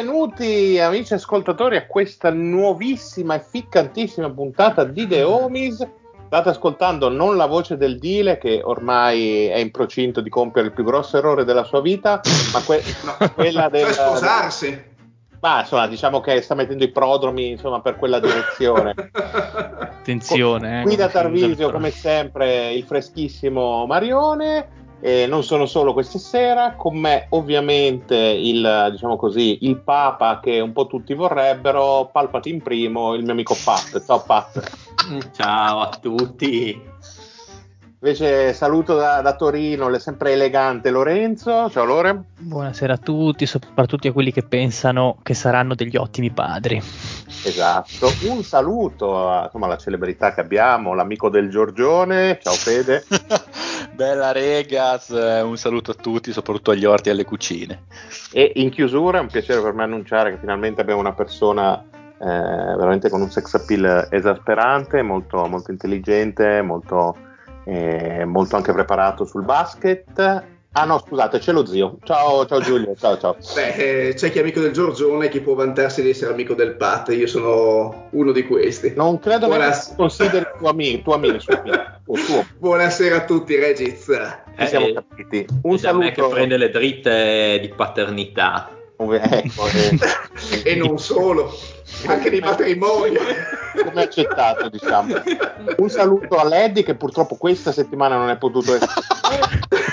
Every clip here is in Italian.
Benvenuti amici ascoltatori a questa nuovissima e ficcantissima puntata di The Homies. State ascoltando non la voce del Dile che ormai è in procinto di compiere il più grosso errore della sua vita, ma que- no, quella del... Cioè sposarsi. Ma insomma, diciamo che sta mettendo i prodromi insomma, per quella direzione. Attenzione. Qui da eh, Tarvisio, come sempre, il freschissimo Marione. E non sono solo questa sera, con me ovviamente il, diciamo così, il Papa che un po' tutti vorrebbero, Palpatine primo, il mio amico Pat. Ciao Pat. Ciao a tutti. Invece saluto da, da Torino, sempre elegante Lorenzo. Ciao Lore. Buonasera a tutti, soprattutto a quelli che pensano che saranno degli ottimi padri. Esatto. Un saluto a, insomma, alla celebrità che abbiamo, l'amico del Giorgione. Ciao Fede. Bella regas, eh, un saluto a tutti, soprattutto agli orti e alle cucine. E in chiusura è un piacere per me annunciare che finalmente abbiamo una persona eh, veramente con un sex appeal esasperante, molto, molto intelligente, molto, eh, molto anche preparato sul basket. Ah no, scusate, c'è lo zio. Ciao, ciao Giulio, ciao ciao. Beh, eh, c'è chi è amico del Giorgione e chi può vantarsi di essere amico del Pat. Io sono uno di questi. Non credo Buonas- che consideri tuo amico, tuo amico, suo amico, o tuo. Buonasera a tutti, Regiz. Ci siamo Eh, capiti. Un È da me che saluto. prende le dritte di paternità. Ecco, eh, E non solo, anche di matrimonio. come accettato, diciamo. Un saluto a Leddy che purtroppo questa settimana non è potuto essere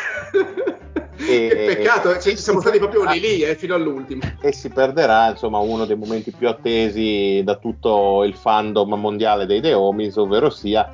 E- che peccato, ci- e siamo si stati proprio lì lì, eh, fino all'ultimo. E si perderà insomma uno dei momenti più attesi da tutto il fandom mondiale dei The Homies, ovvero sia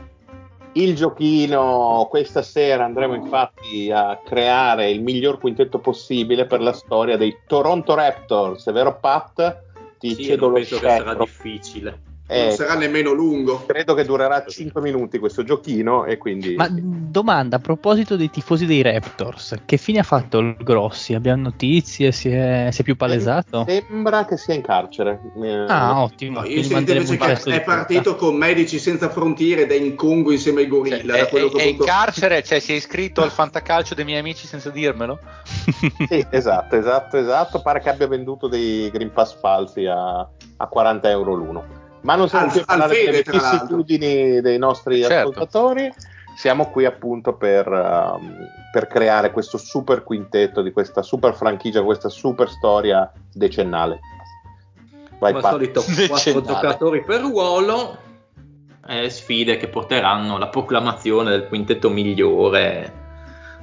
il giochino. Questa sera andremo infatti a creare il miglior quintetto possibile per la storia dei Toronto Raptors, è vero Pat? Ti Sì, cedo lo penso che sarà scettro. difficile. Eh, Non sarà nemmeno lungo. credo che durerà 5 minuti questo giochino e quindi Ma domanda a proposito dei tifosi dei Raptors, che fine ha fatto il Grossi? Abbiamo notizie? Si è, si è più palesato? sembra che sia in carcere. Eh, Ah, ottimo. No, io sento invece che è partito con Medici Senza Frontiere ed è in Congo insieme ai gorilla. Cioè, da è, ho è in carcere, cioè si è iscritto al fantacalcio dei miei amici senza dirmelo? Sì, esatto, esatto, esatto. Pare che abbia venduto dei Green Pass falsi a, a 40 euro l'uno. Ma non siamo Al- qui a parlare fede, delle vicissitudini dei nostri Certo. ascoltatori. Siamo qui appunto per, um, per creare questo super quintetto di questa super franchigia, questa super storia decennale. Vai, Come al solito, quattro Decennale. giocatori per ruolo. eh, sfide che porteranno la proclamazione del quintetto migliore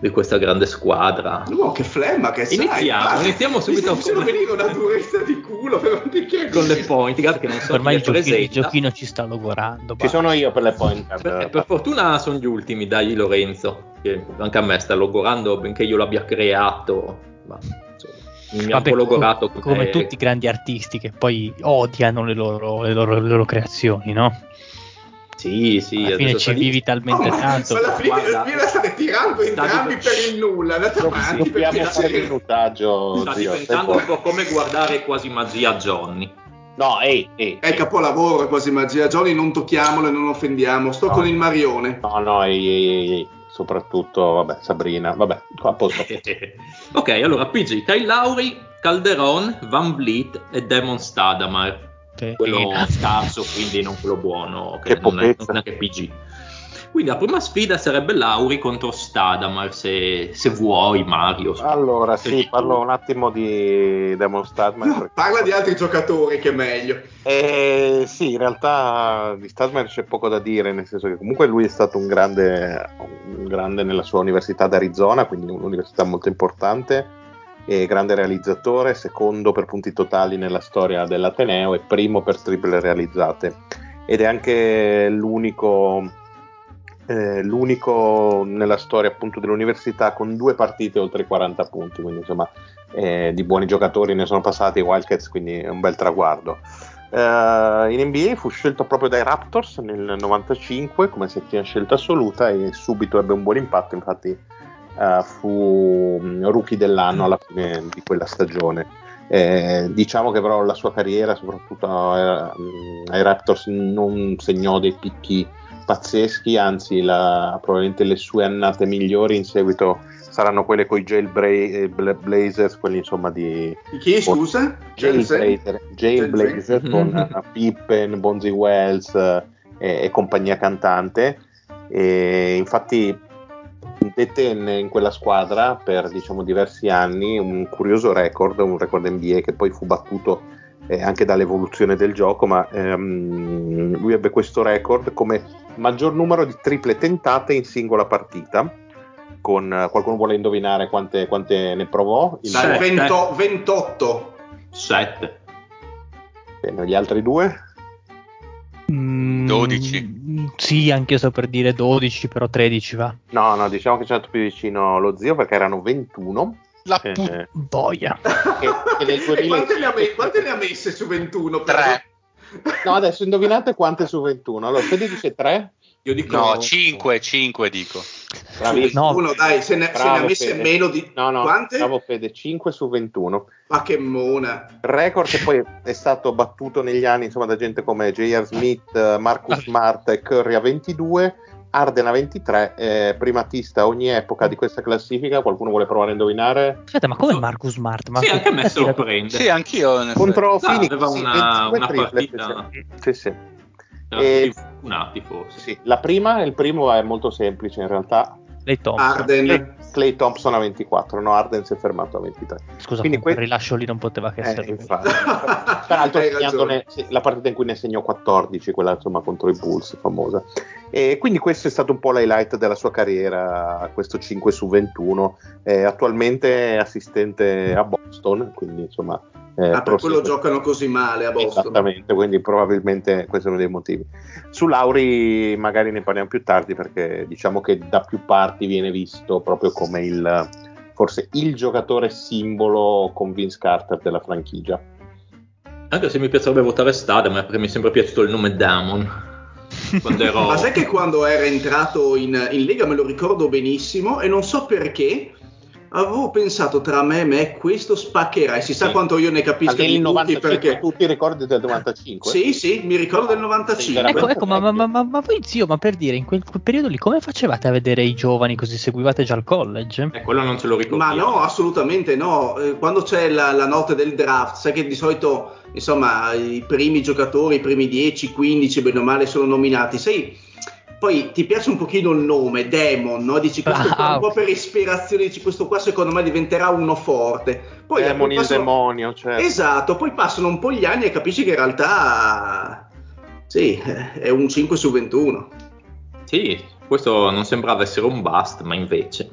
di questa grande squadra. Oh, che flemma che sei. Iniziamo, Ah, iniziamo subito Mi con- venire una durezza di culo per Con le point guard che non so Ormai il giochino, il giochino ci sta logorando. Ci sono io per le point guard. Beh, per fortuna sono gli ultimi, dai Lorenzo, che anche a me sta logorando, benché io l'abbia creato, ma mi ha logorato co- come tutti i grandi artisti che poi odiano le loro, le loro- le loro creazioni, no? Sì, sì, Alla fine ci vivi talmente Oh, tanto. alla fine Guarda, vi la state tirando entrambi per il nulla. Andate avanti. Dobbiamo per fare il minutaggio, sta zio. diventando un po' come guardare quasi magia Johnny. No, ehi, ehi. È capolavoro quasi magia. Johnny non tocchiamolo e non offendiamo. Sto No. con il Marione. No, no, ehi, ehi, ehi, ehi. soprattutto vabbè, Sabrina, vabbè, a posto. ok, allora PG, Kyle Lowry, Calderon, Van Vliet e Demon Stadamar. Sì. Quello scarso, quindi non quello buono, che, Che non, è, non è che PG. Quindi la prima sfida sarebbe Lauri contro Stadamar, se, se vuoi Mario. Allora, sì, parlo tu. un attimo di Demon Stadman. perché- Parla di altri giocatori che è meglio. Eh, sì, in realtà di Stadman c'è poco da dire, nel senso che comunque lui è stato un grande, un grande nella sua università d'Arizona, quindi un'università molto importante, e grande realizzatore, secondo per punti totali nella storia dell'Ateneo e primo per triple realizzate. Ed è anche l'unico, eh, l'unico nella storia appunto dell'università con due partite oltre i 40 punti, quindi insomma eh, di buoni giocatori ne sono passati i Wildcats, quindi è un bel traguardo. Eh, in NBA fu scelto proprio dai Raptors nel 95 come settima scelta assoluta e subito ebbe un buon impatto, infatti eh, fu mm, rookie dell'anno alla fine di quella stagione. Eh, diciamo che però la sua carriera, soprattutto eh, ai Raptors, non segnò dei picchi pazzeschi, anzi la- probabilmente le sue annate migliori in seguito saranno quelle con i Jailblazers, quelli insomma di chi, scusa? Jailblazer, Jailblazer con eh, Pippen, Bonzi Wells eh, e, e compagnia cantante. E infatti detenne in quella squadra per diciamo diversi anni un curioso record, un record NBA che poi fu battuto eh, anche dall'evoluzione del gioco, ma ehm, lui ebbe questo record come maggior numero di triple tentate in singola partita. Con qualcuno vuole indovinare quante, quante ne provò? Il- Sette. 20 28. 7. Bene, gli altri due? Mm, 12. Sì, anche io sto per dire 12, però 13 va. No, no, diciamo che c'è stato più vicino lo zio perché erano 21. La Eh, pu- Boia. che nel E 2000 quante, ne ha me- quante ne ha messe su 21? però? tre. No, adesso indovinate quante su 21. Allora, Fede dice 3. Io dico No, 5, 5 dico. Bravissimo. No. Uno, dai, se ne, se ne Bravo, ha messe Fede. meno di... No, no, Quante? bravo Fede, 5 su 21. Ma che mona. Record che poi è stato battuto negli anni insomma, da gente come J.R. Smith, Marcus Smart e Curry a 22, Arden a 23, eh, primatista ogni epoca di questa classifica. Qualcuno vuole provare a indovinare? Aspetta, ma come Marcus Smart? Ma Sì, anche a me tirato- sorprende. Sì, anch'io. Contro No, Phoenix, aveva sì, una- 25 una triple, partita. Sì, sì. Erano E- tutti infortunati, forse. Sì, La prima, il primo è molto semplice in realtà. Clay Thompson. Arden. Clay, Clay Thompson a 24, no, Arden si è fermato a 23. Scusa, Quindi quel que- rilascio lì non poteva che Eh, essere infatti. Tra l'altro, la partita in cui ne segnò 14, quella insomma contro i Bulls, famosa. E quindi questo è stato un po' l'highlight della sua carriera, questo 5 su 21. Eh, attualmente è assistente a Boston, quindi insomma. eh, Ah, per quello giocano così male a Boston. Esattamente, quindi probabilmente questo è uno dei motivi. Su Lauri magari ne parliamo più tardi perché diciamo che da più parti viene visto proprio come il forse il giocatore simbolo con Vince Carter della franchigia. Anche se mi piacerebbe votare Stadam, perché mi è sempre piaciuto il nome Damon. Quando ero... Ma sai che quando era entrato in, in Lega me lo ricordo benissimo e non so perché avevo pensato tra me e me questo spaccherà e si sa Sì. quanto io ne capisca Nel di tutti 95, perché tu ti ricordi del 95? sì sì mi ricordo del Sì, 95 veramente. Ecco, ecco, ma, ma, ma, ma- ma voi zio, ma per dire, in quel, quel periodo lì come facevate a vedere i giovani così seguivate già il college? Eh, quello non ce lo ricordo. Ma no, assolutamente no. Eh, Quando c'è la, la notte del draft, sai che di solito, insomma, i primi giocatori, i primi 10, 15, bene o male, sono nominati. Sai, poi ti piace un pochino il nome, Demon, no? Dici questo qua, Ah, un po' ok. per ispirazione, dici questo qua secondo me diventerà uno forte. Poi Demon poi il passano- demonio, certo. Esatto, poi passano un po' gli anni e capisci che in realtà, sì, è un 5 su 21. Sì, questo non sembrava essere un bust, ma invece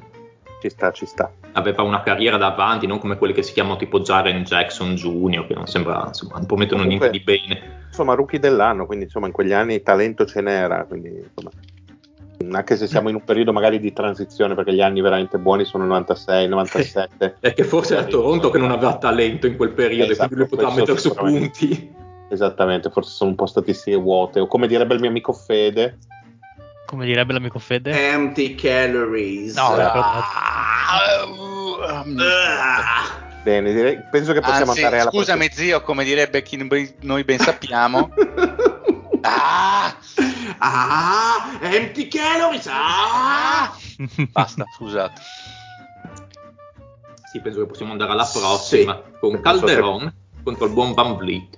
Ci sta, ci sta. aveva una carriera davanti, non come quelli che si chiamano tipo Jaren Jackson Jr., che non sembra, insomma, non promettono Comunque- niente di bene. Insomma, rookie dell'anno, quindi insomma in quegli anni talento ce n'era, quindi insomma anche se siamo in un periodo magari di transizione perché gli anni veramente buoni sono 96, 97. Perché forse era Toronto che non aveva talento in quel periodo Esatto, e quindi lui poteva questo mettere su punti. Esattamente, forse sono un po' statistiche vuote o come direbbe il mio amico Fede, Come direbbe l'amico Fede? Empty calories. No. Ah, uh, um, Ah. bene, direi- penso che possiamo Anzi, andare alla scusami zio, come direbbe chi noi- ben sappiamo. ah, Ah, empty calories. Ah! Basta, scusate. Sì, penso che possiamo andare alla prossima con Calderon contro il buon Van Vliet.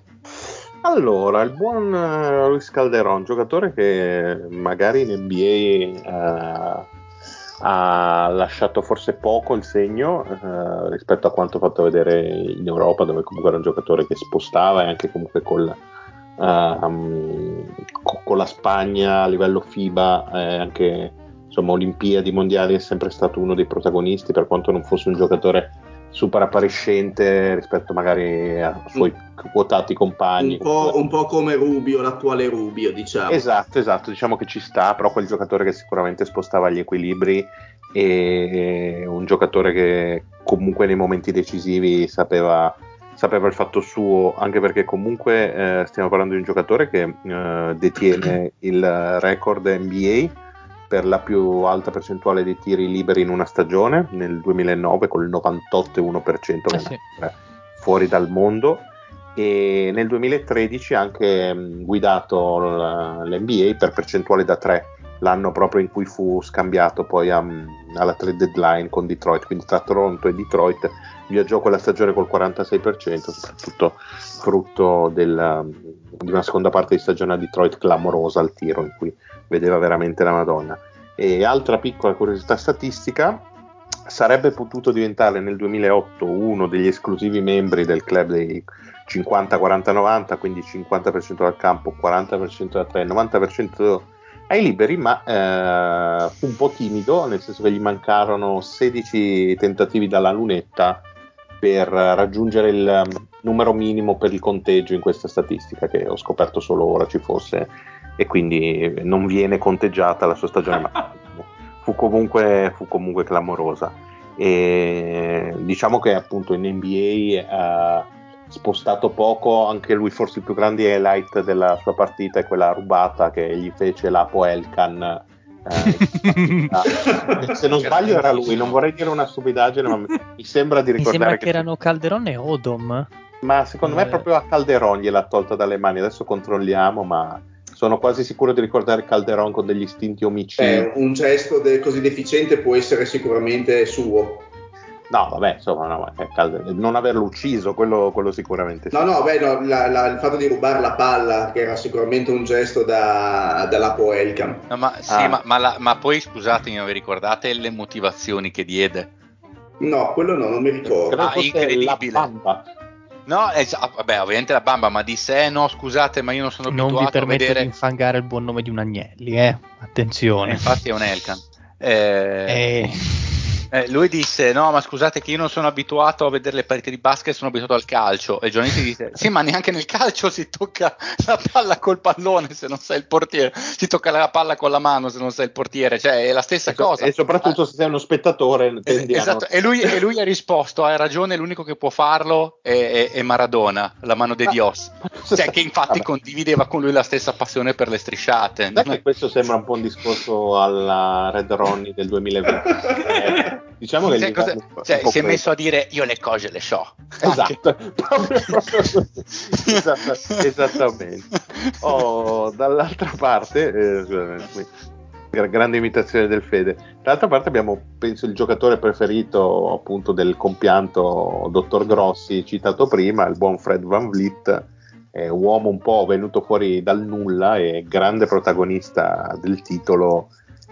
Allora, il buon eh, Luis Calderon, giocatore che magari in NBA eh, ha lasciato forse poco il segno eh, rispetto a quanto fatto vedere in Europa, dove comunque era un giocatore che spostava e anche comunque col, um, con la Spagna a livello FIBA, eh, anche insomma Olimpiadi mondiali è sempre stato uno dei protagonisti, per quanto non fosse un giocatore super appariscente rispetto magari ai suoi quotati compagni. Un po', un po', come Rubio, l'attuale Rubio, diciamo. Esatto, esatto, diciamo che ci sta, però quel giocatore che sicuramente spostava gli equilibri e un giocatore che comunque nei momenti decisivi sapeva, sapeva il fatto suo, anche perché comunque eh, stiamo parlando di un giocatore che eh, detiene il record NBA per la più alta percentuale di tiri liberi in una stagione nel 2009 con il 98,1% Eh sì. fuori dal mondo e nel 2013 ha anche mh, guidato l'NBA per percentuale da 3 l'anno proprio in cui fu scambiato poi a- alla trade deadline con Detroit quindi tra Toronto e Detroit viaggiò quella stagione col 46% soprattutto frutto del, di una seconda parte di stagione a Detroit clamorosa al tiro in cui vedeva veramente la Madonna. E altra piccola curiosità statistica, sarebbe potuto diventare nel 2008 uno degli esclusivi membri del club dei 50-40-90, quindi 50% dal campo, 40% da 3, 90% ai liberi, ma eh, fu un po' timido, nel senso che gli mancarono 16 tentativi dalla lunetta per raggiungere il um, numero minimo per il conteggio in questa statistica che ho scoperto solo ora ci fosse e quindi non viene conteggiata la sua stagione, ma fu comunque, fu comunque clamorosa. E diciamo che appunto in NBA ha spostato poco, anche lui forse il più grande highlight della sua partita è quella rubata che gli fece l'Apo Elkan. Eh, se non sbaglio era lui, non vorrei dire una stupidaggine, ma mi sembra di Mi ricordare sembra che erano Calderon e Odom. ma secondo me Eh. proprio a Calderon gliel'ha tolta dalle mani. Adesso controlliamo, ma sono quasi sicuro di ricordare Calderon con degli istinti omicidi. Eh, un gesto de- così deficiente può essere sicuramente suo. No, vabbè, insomma, no, non averlo ucciso, quello, quello sicuramente sì. No, no, beh, no, la- la- il fatto di rubare la palla, che era sicuramente un gesto da, dall'Apo Elkan. No, ma, sì, Ah. ma, ma la- ma poi scusatemi, vi ricordate le motivazioni che diede? No, quello no, non mi ricordo. Ah, incredibile. la bamba. No, es- ah, vabbè, ovviamente la bamba, ma disse, eh no, scusate, ma io non sono Non vi abituato a vedere... di infangare il buon nome di un Agnelli, eh. Attenzione. Eh, infatti è un Elkan. Eh, Eh, eh, lui disse: No, ma scusate, che io non sono abituato a vedere le partite di basket, sono abituato al calcio. E Giovanni disse: Sì, ma neanche nel calcio si tocca la palla col pallone se non sei il portiere, si tocca la palla con la mano se non sei il portiere, cioè è la stessa E cosa. E soprattutto se sei uno spettatore, Eh, tendi esatto, e lui, e lui ha risposto: Hai ragione, l'unico che può farlo è, è- è Maradona, la mano de Ah. Dios. Cioè, che infatti Vabbè. condivideva con lui la stessa passione per le strisciate. Che questo sembra un po' un discorso alla Red Ronnie del 2020. Diciamo che Cioè, cosa- cioè, si è messo a dire: Io le cose le so. Esatto, proprio, proprio esattamente. Oh, dall'altra parte, eh, grande imitazione del Fede. Dall'altra parte abbiamo, penso, il giocatore preferito appunto del compianto Dottor Grossi, citato prima, il buon Fred Van Vliet, eh, uomo un po' venuto fuori dal nulla e grande protagonista del titolo.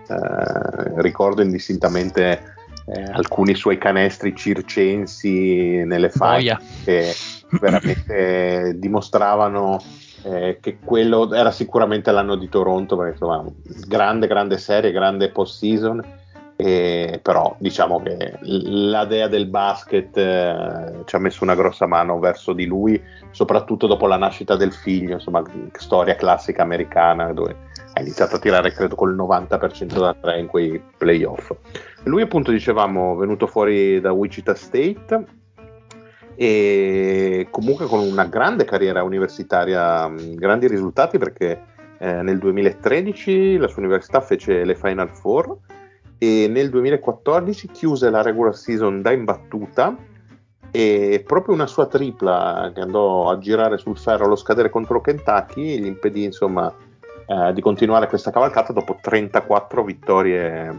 Eh, ricordo indistintamente eh, alcuni suoi canestri circensi nelle file che veramente dimostravano eh, che quello era sicuramente l'anno di Toronto perché insomma grande grande serie grande post season e, però diciamo che la dea del basket eh, ci ha messo una grossa mano verso di lui soprattutto dopo la nascita del figlio insomma storia classica americana dove ha iniziato a tirare credo col 90% da 3 in quei playoff. Lui appunto dicevamo venuto fuori da Wichita State e comunque con una grande carriera universitaria, grandi risultati perché eh, nel 2013 la sua università fece le Final Four e nel 2014 chiuse la regular season da imbattuta e proprio una sua tripla che andò a girare sul ferro allo scadere contro Kentucky gli impedì insomma eh, di continuare questa cavalcata dopo 34 vittorie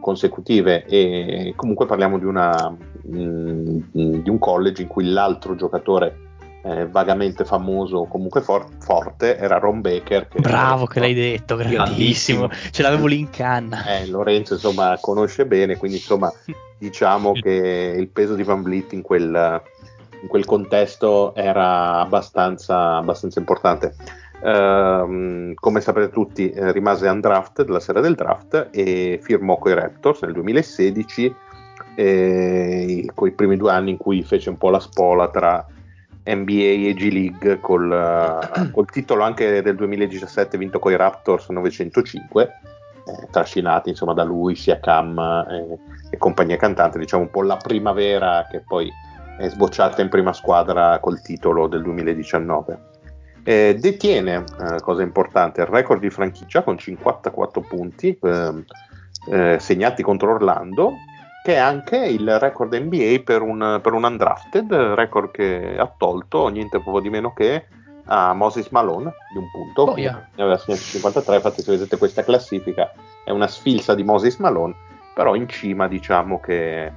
consecutive e comunque parliamo di, una, mh, di un college in cui l'altro giocatore eh, vagamente famoso, comunque for- forte, era Ron Baker. Che Bravo che l'hai detto, grandissimo, ce l'avevo lì in canna. Eh, Lorenzo insomma conosce bene, quindi insomma diciamo che il peso di Van Vliet in quel, in quel contesto era abbastanza, abbastanza importante. Uh, come sapete tutti, eh, rimase undrafted la sera del draft e firmò coi Raptors nel 2016, eh, con i primi due anni in cui fece un po' la spola tra NBA e G League col, uh, col titolo anche del 2017 vinto coi Raptors 905 eh, trascinati insomma da lui sia Cam eh, e compagnia cantante. Diciamo un po' la primavera che poi è sbocciata in prima squadra col titolo del 2019 eh, detiene, eh, cosa importante, il record di franchigia con 54 punti ehm, eh, segnati contro Orlando, che è anche il record NBA per un, per un undrafted, record che ha tolto niente poco di meno che a Moses Malone di un punto. Oh, yeah. Ne aveva segnato 53, infatti se vedete questa classifica è una sfilza di Moses Malone, però in cima diciamo che,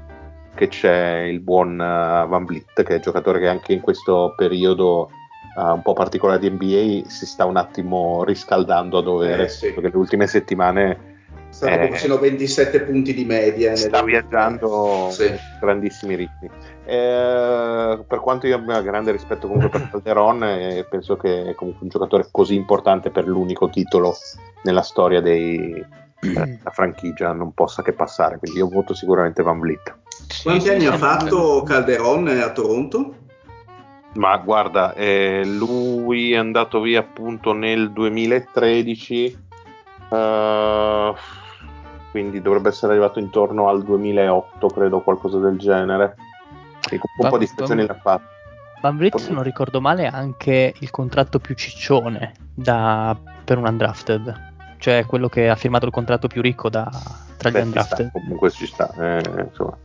che c'è il buon uh, Van Vliet, che è il giocatore che anche in questo periodo uh, un po' particolare di NBA si sta un attimo riscaldando a dovere, eh, sì. perché le ultime settimane stanno eh, facendo 27 punti di media. Sta viaggiando sì. grandissimi ritmi. Eh, per quanto io abbia grande rispetto comunque per Calderon, eh, penso che è comunque un giocatore così importante per l'unico titolo nella storia dei, della franchigia non possa che passare. Quindi io voto sicuramente Van Vliet. Quanti anni ha fatto Calderon a Toronto? Ma guarda, eh, lui è andato via appunto nel 2013, uh, quindi dovrebbe essere arrivato intorno al 2008, credo, qualcosa del genere. E un Van, po' di stazioni l'ha fatto. Van Vliet, se non ricordo male, ha anche il contratto più ciccione da, per un undrafted, cioè quello che ha firmato il contratto più ricco da, tra gli Beh, undrafted. Sta, comunque ci sta, eh, insomma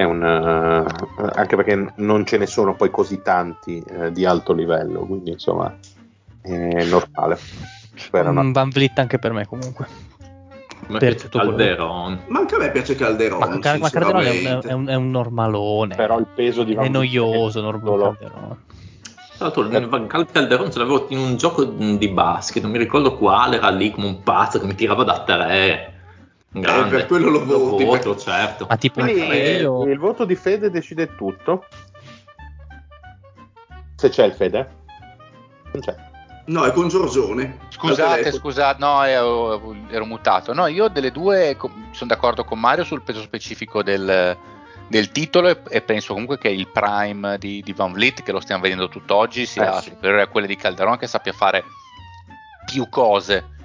è un, uh, anche perché non ce ne sono poi così tanti uh, di alto livello, quindi insomma è normale. Spero, no. Van Vliet anche per me comunque. Ma per tutto Calderon. Ma anche a me piace Calderon. Ma, ma Calderon è un, è, un, è un, normalone. Però il peso di Van È noioso, normale. Tra l'altro, Calderon ce l'avevo in un gioco di basket, non mi ricordo quale, era lì come un pazzo che mi tirava da tre Grande. Eh, per quello lo voti. Lo voto, certo. Ma tipo Quindi, io... il voto di Fede decide tutto. Se c'è il Fede? Non c'è. No, è con Giorgione. Scusate, scusate, no, ero, ero, mutato. No, io delle due sono d'accordo con Mario sul peso specifico del, del titolo e, e, penso comunque che il prime di, di, Van Vliet, che lo stiamo vedendo tutt'oggi, sia eh sì. superiore a quello di Calderon, che sappia fare più cose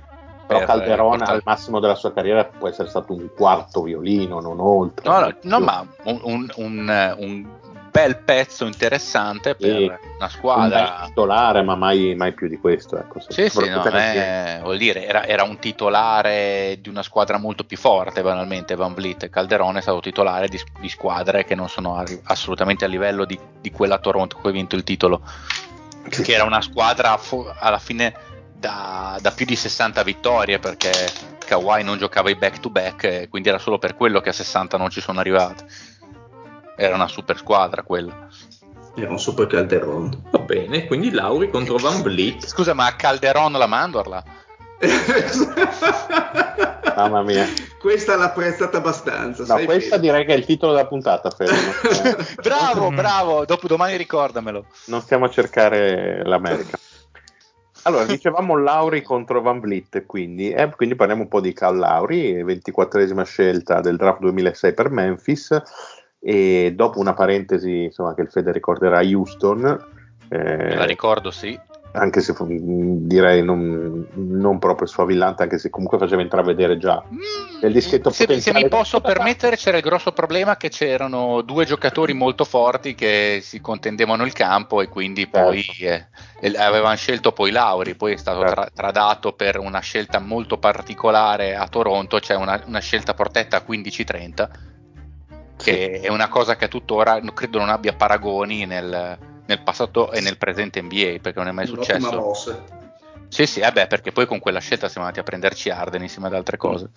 però Calderon portare... al massimo della sua carriera può essere stato un quarto violino, non oltre. No, no, no ma un, un, un, un, bel pezzo interessante per sì, una squadra. Un titolare, ma mai, mai, più di questo. Ecco, sì, sì, no, è, vuol dire, era, era, un titolare di una squadra molto più forte, banalmente, Van Vliet. Calderon è stato titolare di, di squadre che non sono assolutamente a livello di, di quella Toronto che ha vinto il titolo. Sì. Che era una squadra alla fine da, da, più di 60 vittorie perché Kawhi non giocava i back to back e quindi era solo per quello che a 60 non ci sono arrivati. Era una super squadra quella. Era un super Calderon. Va bene, quindi Lauri contro Van Vliet. Scusa, ma Calderon la mandorla? Mamma mia. Questa l'ha apprezzata abbastanza. No, questa Fede. direi che è il titolo della puntata, bravo, bravo. Dopo domani ricordamelo. Non stiamo a cercare l'America. Allora, dicevamo Lauri contro Van Vliet, quindi, eh, quindi parliamo un po' di Cal Lauri, 24esima scelta del draft 2006 per Memphis, e dopo una parentesi insomma, che il Fede ricorderà Houston. Eh, La ricordo, sì anche se direi non, non, proprio sfavillante, anche se comunque faceva intravedere già nel dischetto se, se mi posso permettere, c'era il grosso problema che c'erano due giocatori molto forti che si contendevano il campo e quindi certo. poi eh, avevano scelto poi Lauri, poi è stato certo. tra, tradato per una scelta molto particolare a Toronto, cioè una, una scelta protetta a 15-30, che sì. è una cosa che tuttora credo non abbia paragoni nel nel passato e nel presente NBA perché non è mai successo. Mossa. Sì, sì, eh beh, perché poi con quella scelta siamo andati a prenderci Arden insieme ad altre cose.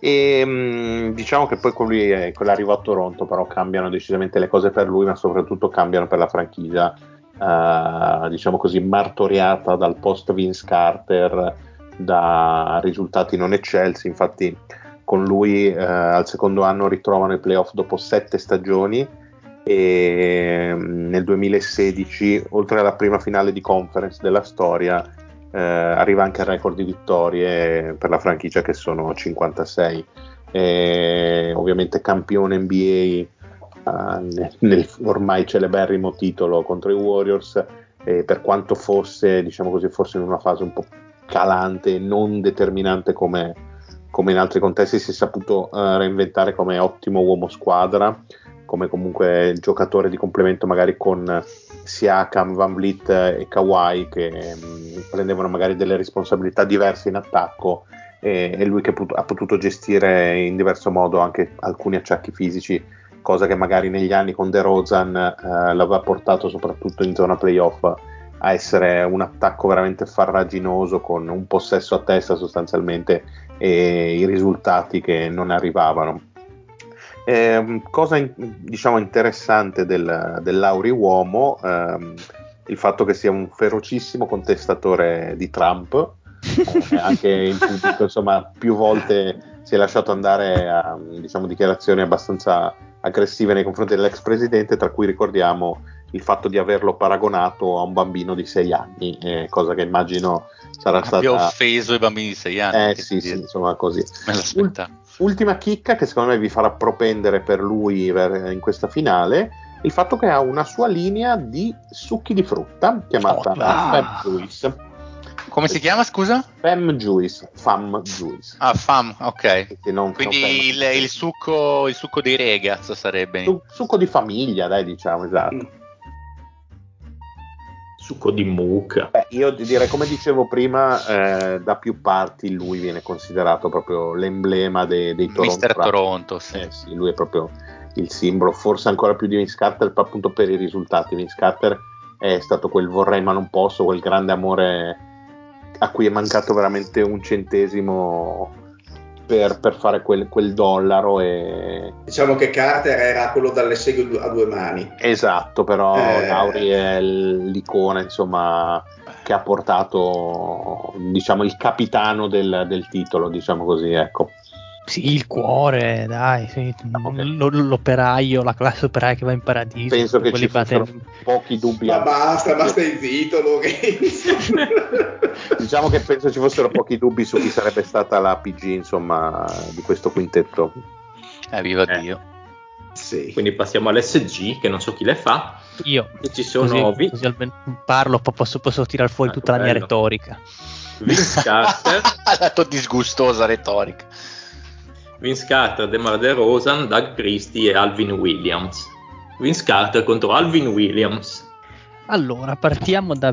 E mh, diciamo che poi con lui è, con l'arrivo a Toronto, però cambiano decisamente le cose per lui, ma soprattutto cambiano per la franchigia. Uh, diciamo così, martoriata dal post Vince Carter, da risultati non eccelsi. Infatti, con lui uh, al secondo anno ritrovano i playoff dopo sette stagioni e nel 2016, oltre alla prima finale di conference della storia, eh, arriva anche il record di vittorie per la franchigia che sono 56. E, ovviamente campione NBA eh, nel, ormai celeberrimo titolo contro i Warriors, e per quanto fosse, diciamo così, forse in una fase un po' calante, non determinante come, come in altri contesti, si è saputo uh, reinventare come ottimo uomo squadra come comunque giocatore di complemento magari con Siakam, Van Vliet e Kawhi che mh, mm, prendevano magari delle responsabilità diverse in attacco e, e lui che put- ha potuto gestire in diverso modo anche alcuni acciacchi fisici cosa che magari negli anni con DeRozan eh, l'aveva portato soprattutto in zona playoff a essere un attacco veramente farraginoso con un possesso a testa sostanzialmente e i risultati che non arrivavano eh, cosa in, diciamo interessante del, dell'Auri uomo, ehm, il fatto che sia un ferocissimo contestatore di Trump, eh, anche in pubblico, insomma, più volte si è lasciato andare a diciamo, dichiarazioni abbastanza aggressive nei confronti dell'ex presidente, tra cui ricordiamo il fatto di averlo paragonato a un bambino di sei anni, eh, cosa che immagino sarà Abbia stata... offeso i bambini di sei anni. Eh sì, sì, insomma così. Me l'aspetta. Ultima chicca che secondo me vi farà propendere per lui in questa finale, il fatto che ha una sua linea di succhi di frutta chiamata Oh, Fam ah. Juice. Come si chiama, scusa? Fam Juice, Fam Juice. Ah, FAM, ok. Non- Quindi non il, Fam. il succo, il succo dei Regaz sarebbe. Su- succo di famiglia, dai, diciamo, esatto. Mm. Succo di mucca. Beh, io direi, come dicevo prima, eh, da più parti lui viene considerato proprio l'emblema dei, dei Toronto Mister. Toronto, sì. Eh sì, lui è proprio il simbolo, forse ancora più di Vince Carter, appunto per i risultati. Vince Carter è stato quel vorrei ma non posso, quel grande amore a cui è mancato veramente un centesimo per, per fare quel, quel dollaro. E... Diciamo che Carter era quello dalle seghe a due mani. Esatto, però Eh. Lauri è l'icona, insomma, che ha portato, diciamo, il capitano del, del titolo, diciamo così, ecco. Sì, il cuore, dai, sì. Ok. Lo- l'operaio, la classe operaia che va in paradiso. Penso che ci fossero batten- pochi dubbi. Ma basta, basta il zitto. Diciamo che penso ci fossero pochi dubbi su chi sarebbe stata la PG, insomma, di questo quintetto. Eh, viva Eh. Dio. sì. Quindi passiamo all'SG, che non so chi le fa. Io E ci sono così, Vi- così almeno parlo, posso, posso tirare fuori Ah, tutta la mia bello. retorica. Vince Carter, la tua disgustosa retorica. Vince Carter, DeMar DeRozan, Doug Christie e Alvin Williams. Vince Carter contro Alvin Williams. Allora, partiamo da.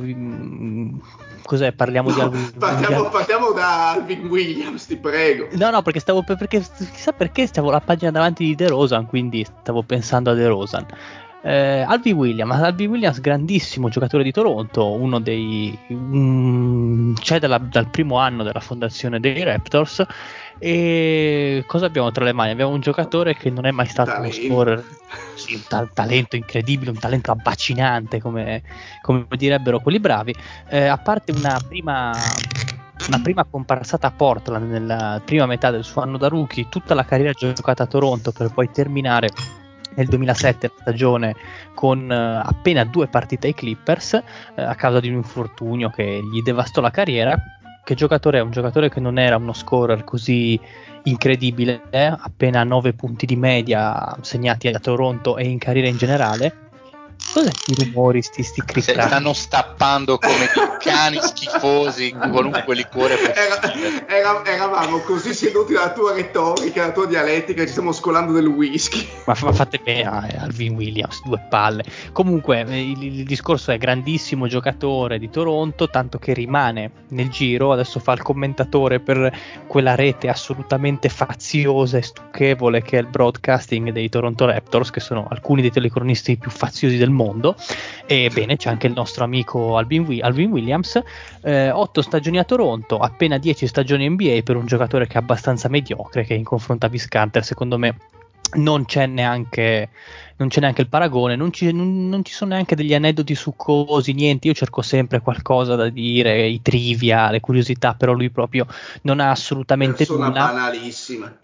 Cos'è? Parliamo di No, Alvin partiamo, Williams? partiamo da Alvin Williams, ti prego. No, no, perché stavo per- perché chissà perché stavo la pagina davanti di De Rosan, quindi stavo pensando a De Rosan. Eh, Alvin Williams, Alvin Williams, grandissimo giocatore di Toronto, uno dei mm, c'è dalla- dal primo anno della fondazione dei Raptors. E cosa abbiamo tra le mani? Abbiamo un giocatore che non è mai stato uno Talento. scorer, sì, un ta- talento incredibile, un talento abbacinante, come, come direbbero quelli bravi. Eh, a parte una prima una prima comparsata a Portland nella prima metà del suo anno da rookie, tutta la carriera giocata a Toronto per poi terminare nel 2007 la stagione con eh, appena due partite ai Clippers eh, a causa di un infortunio che gli devastò la carriera. Che giocatore è? Un giocatore che non era uno scorer così incredibile, eh? appena 9 punti di media segnati a Toronto e in carriera in generale. Cos'è i rumori, sti, sti Se cric-crac? stanno stappando come cani schifosi qualunque liquore Era- possibile. era- eravamo così seduti dalla tua retorica, dalla tua dialettica, ci stiamo scolando del whisky. Ma, ma fate bene, ah, eh, Alvin Williams, due palle. Comunque, eh, il, il discorso è grandissimo giocatore di Toronto, tanto che rimane nel giro. Adesso fa il commentatore per quella rete assolutamente faziosa e stucchevole che è il broadcasting dei Toronto Raptors, che sono alcuni dei telecronisti più faziosi del del mondo. E bene, c'è anche il nostro amico Alvin, Alvin Williams, eh, 8 stagioni a Toronto, appena 10 stagioni NBA per un giocatore che è abbastanza mediocre, che in confronto a Viscanter secondo me non c'è neanche non c'è neanche il paragone, non ci, non, non ci, sono neanche degli aneddoti succosi, niente. Io cerco sempre qualcosa da dire, i trivia, le curiosità, però lui proprio non ha assolutamente Persona nulla. banalissima,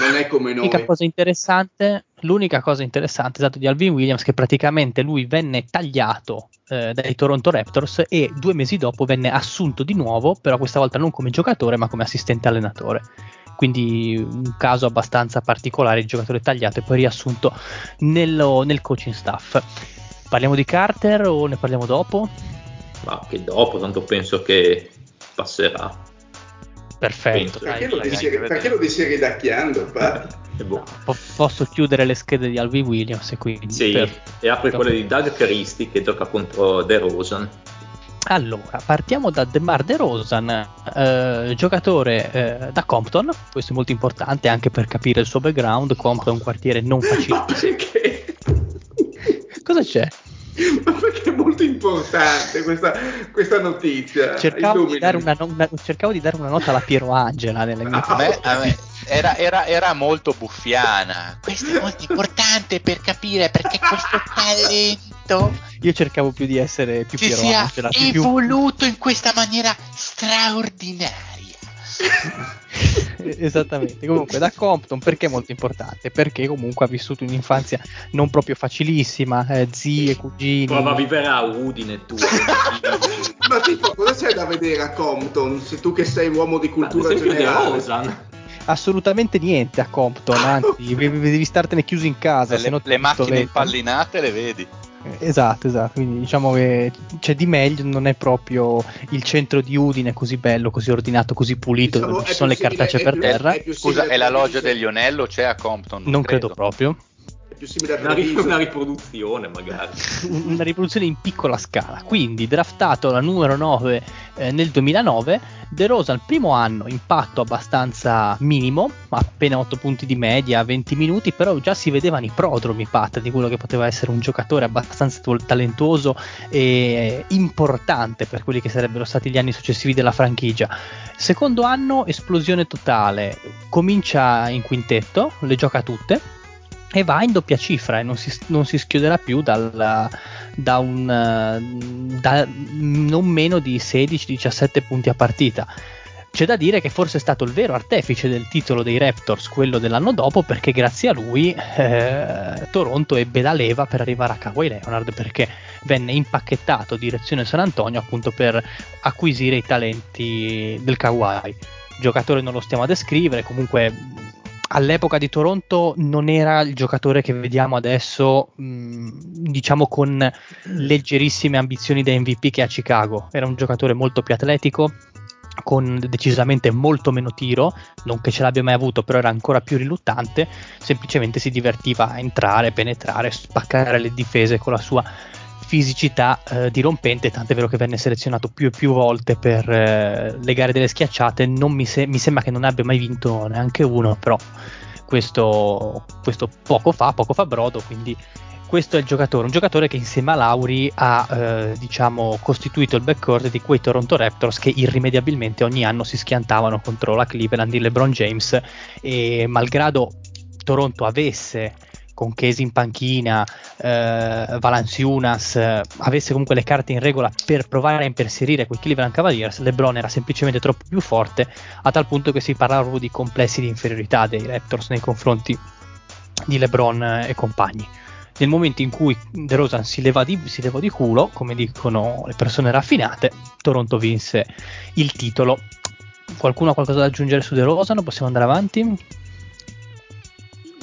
non è come noi. L'unica cosa interessante, l'unica cosa interessante esatto, di Alvin Williams che praticamente lui venne tagliato eh, dai Toronto Raptors e due mesi dopo venne assunto di nuovo, però questa volta non come giocatore ma come assistente allenatore quindi un caso abbastanza particolare, il giocatore tagliato e poi riassunto nello, nel coaching staff. Parliamo di Carter o ne parliamo dopo? Ma che dopo, tanto penso che passerà. Perfetto. Perché, lo dici, perché lo dici ridacchiando? No, po- posso chiudere le schede di Alvi Williams e quindi sì, per... e apre quelle di Doug Christie che gioca contro The Rosen allora, partiamo da DeMar DeRozan, eh, giocatore eh, da Compton, questo è molto importante anche per capire il suo background, Compton è un quartiere non facile. Ma perché? Cosa c'è? Ma perché è molto importante questa, questa notizia? Cercavo di, una, una, cercavo di, dare una, nota alla Piero Angela nelle mie a me, a me era, era, era, molto buffiana. Questo è molto importante per capire perché questo talento. Io cercavo più di essere più Piero sia Angela, evoluto più... in questa maniera straordinaria. Esattamente, comunque da Compton perché è molto importante? Perché comunque ha vissuto un'infanzia non proprio facilissima, eh, zie, cugini. Prova a vivere a Udine tu. Ma tipo, cosa c'è da vedere a Compton? Se tu che sei uomo di cultura generale. Assolutamente niente a Compton, anzi, devi startene chiuso in casa. Le, le macchine impallinate le vedi. Esatto, esatto, quindi diciamo che c'è di meglio, non è proprio il centro di Udine così bello, così ordinato, così pulito, diciamo, dove ci sono le cartacee per terra. È Scusa, è la loggia degli Onello c'è a Compton? Non, non credo. credo proprio più simile a una, ri- una riproduzione magari. Una riproduzione in piccola scala. Quindi draftato la numero 9 eh, nel 2009 De Rosa al primo anno impatto abbastanza minimo appena 8 punti di media 20 minuti però già si vedevano i prodromi Pat di quello che poteva essere un giocatore abbastanza talentuoso e importante per quelli che sarebbero stati gli anni successivi della franchigia. Secondo anno esplosione totale. Comincia in quintetto le gioca tutte e va in doppia cifra e non si, non si schiuderà più dal, da, un, da non meno di 16-17 punti a partita. C'è da dire che forse è stato il vero artefice del titolo dei Raptors, quello dell'anno dopo, perché grazie a lui eh, Toronto ebbe la leva per arrivare a Kawhi Leonard, perché venne impacchettato direzione San Antonio appunto per acquisire i talenti del Kawhi. Giocatore non lo stiamo a descrivere, comunque all'epoca di Toronto non era il giocatore che vediamo adesso, mh, diciamo con leggerissime ambizioni da MVP che a Chicago. Era un giocatore molto più atletico, con decisamente molto meno tiro, non che ce l'abbia mai avuto, però era ancora più riluttante, semplicemente si divertiva a entrare, penetrare, spaccare le difese con la sua fisicità eh, dirompente, tant'è vero che venne selezionato più e più volte per eh, le gare delle schiacciate, mi, se- mi, sembra che non abbia mai vinto neanche uno, però questo, questo, poco fa, poco fa brodo, quindi questo è il giocatore, un giocatore che insieme a Lauri ha eh, diciamo, costituito il backcourt di quei Toronto Raptors che irrimediabilmente ogni anno si schiantavano contro la Cleveland di LeBron James. E malgrado Toronto avesse con Chesi in panchina, eh, Valanciunas, eh, avesse comunque le carte in regola per provare a imperserire quei Cleveland Cavaliers, LeBron era semplicemente troppo più forte, a tal punto che si parlava proprio di complessi di inferiorità dei Raptors nei confronti di LeBron e compagni. Nel momento in cui De Rosan si, leva di, si levò di culo, come dicono le persone raffinate, Toronto vinse il titolo. Qualcuno ha qualcosa da aggiungere su De Rosan? Possiamo andare avanti?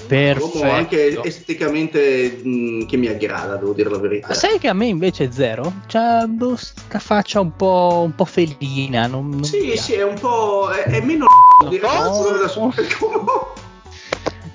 Perfetto. Uomo anche esteticamente mh, che mi aggrada, devo dire la verità. Sai che a me invece è zero? C'ha questa faccia un po', un po' felina. Non, non sì, sì, è un po'. è, è meno no, di ragazzo della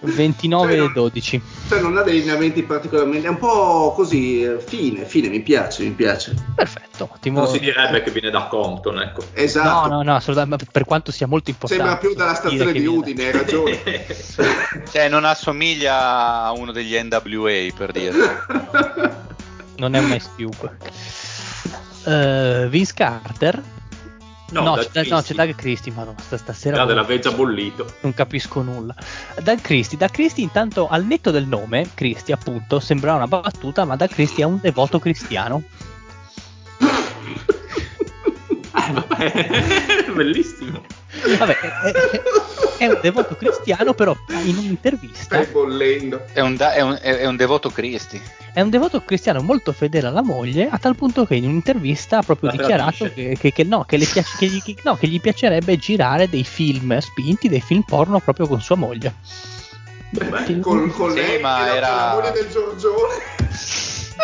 29 cioè, e 12. Cioè non ha dei lineamenti particolarmente, è un po' così eh, fine, fine, mi piace, mi piace. Perfetto, ottimo. Non si direbbe che viene da Compton, ecco. Esatto. No, no, no, assolutamente, per quanto sia molto importante. Sembra più dalla stazione di Udine, hai ragione. cioè non assomiglia a uno degli NWA, per dire. non è un Ice Cube. Uh, Vince Carter. No, no, c'è, no, c'è Doug Christie, ma no, stasera no, dell'aveva già bollito. Non capisco nulla. Doug Christie, Doug Christie intanto al netto del nome, Christie appunto, sembra una battuta, ma Doug Christie è un devoto cristiano. vabbè, bellissimo. Vabbè, è, è, è, un devoto cristiano, però in un'intervista. Stai bollendo. È un, da, è un, è un devoto cristi. È un devoto cristiano molto fedele alla moglie, a tal punto che in un'intervista ha proprio La dichiarato che, che, che, no, gli piace, gli, no, che gli piacerebbe girare dei film spinti, dei film porno proprio con sua moglie. Beh, con, con sì, lei ma era... la moglie del Giorgione.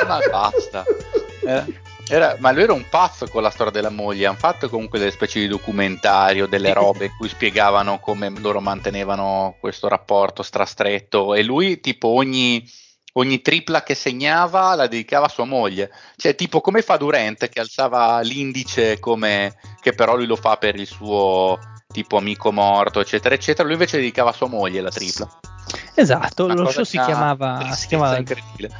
ma basta. Eh. Era, ma lui era un pazzo con la storia della moglie. Hanno fatto comunque delle specie di documentario, delle robe in cui spiegavano come loro mantenevano questo rapporto strastretto. E lui, tipo, ogni, ogni tripla che segnava la dedicava a sua moglie. Cioè, tipo, come fa Durante che alzava l'indice, come, che però lui lo fa per il suo tipo amico morto, eccetera, eccetera. Lui invece dedicava a sua moglie la tripla. Esatto, Una lo show si chiamava, si chiamava,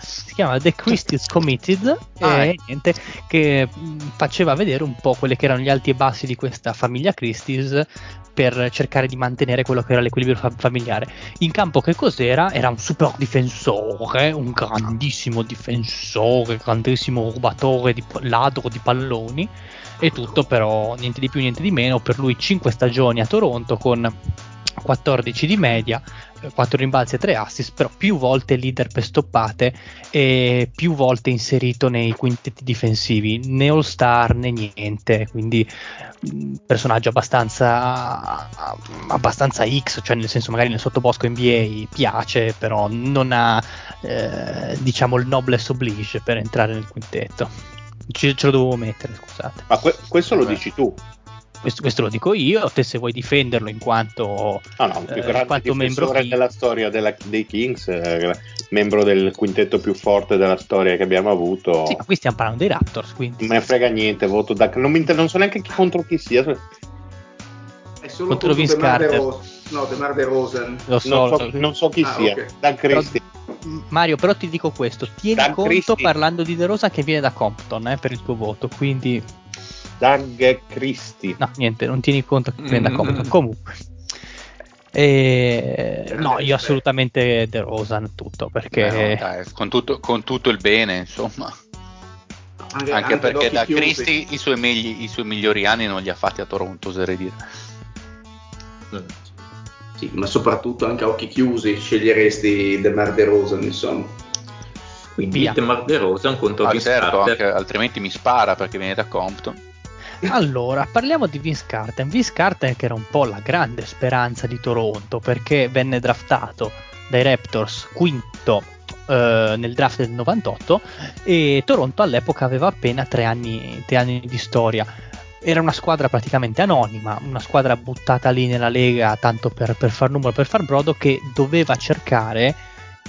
si chiamava, The Christie's Committed ah, e ecco. niente, che faceva vedere un po' quelli che erano gli alti e bassi di questa famiglia Christie's per cercare di mantenere quello che era l'equilibrio familiare. In campo che cos'era? Era un super difensore, un grandissimo difensore, grandissimo rubatore, di, ladro di palloni e tutto però niente di più niente di meno per lui 5 stagioni a Toronto con 14 di media, 4 rimbalzi e 3 assist, però più volte leader per stoppate e più volte inserito nei quintetti difensivi, né all star né niente, quindi mm, personaggio abbastanza, abbastanza X, cioè nel senso magari nel sottobosco NBA piace, però non ha eh, diciamo il noblesse oblige per entrare nel quintetto. Ce, ce lo dovevo mettere, scusate. Ma que- questo lo dici tu? Questo, questo, lo dico io, te se vuoi difenderlo in quanto, no, no, più eh, quanto membro della storia della, dei Kings, eh, membro del quintetto più forte della storia che abbiamo avuto. Sì, ma qui stiamo parlando dei Raptors, quindi. Non me ne frega niente, voto da, non, mi, non so neanche chi, contro chi sia. È solo contro Vince Carter. no, DeMar DeRozan. Lo so, non, so, non so chi ah, sia. Okay. Dan Christie. Mario, però ti dico questo: tieni Dan conto Christie. parlando di De Rosa che viene da Compton eh, per il tuo voto, quindi Doug Christie. No, niente, non tieni conto che prenda comodo. Mm. Comunque. E... no, io assolutamente De Rosan tutto perché eh no, dai, con, tutto, con, tutto, il bene, insomma. Anche, anche, anche perché da Christie i suoi, megli, i suoi, migliori anni non li ha fatti a Toronto, oserei dire. Sì, ma soprattutto anche a occhi chiusi sceglieresti DeMar DeRozan, insomma. Quindi DeMar DeRozan contro ah, certo, anche, altrimenti mi spara perché viene da Compton. Allora, parliamo di Vince Carter. Vince Carter che era un po' la grande speranza di Toronto perché venne draftato dai Raptors quinto eh, nel draft del 98 e Toronto all'epoca aveva appena tre anni, tre anni di storia. Era una squadra praticamente anonima, una squadra buttata lì nella lega tanto per, per far numero, per far brodo, che doveva cercare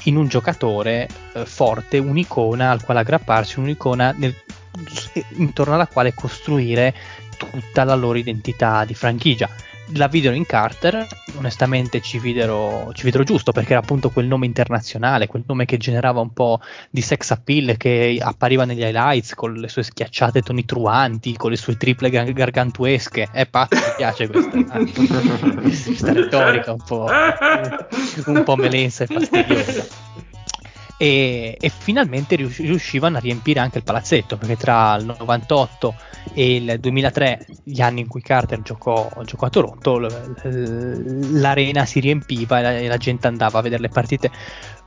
in un giocatore eh, forte un'icona al quale aggrapparsi, un'icona nel, intorno alla quale costruire tutta la loro identità di franchigia. La videro in Carter, onestamente ci videro, ci videro giusto perché era appunto quel nome internazionale, quel nome che generava un po' di sex appeal che appariva negli highlights con le sue schiacciate tonitruanti, con le sue triple gar- gargantuesche. È pazzo, mi piace questa, questa retorica un po', un po' melensa e fastidiosa e, e finalmente riuscivano a riempire anche il palazzetto perché tra il 98 e il 2003 gli anni in cui Carter giocò, giocò a Toronto l'arena si riempiva e la, e la gente andava a vedere le partite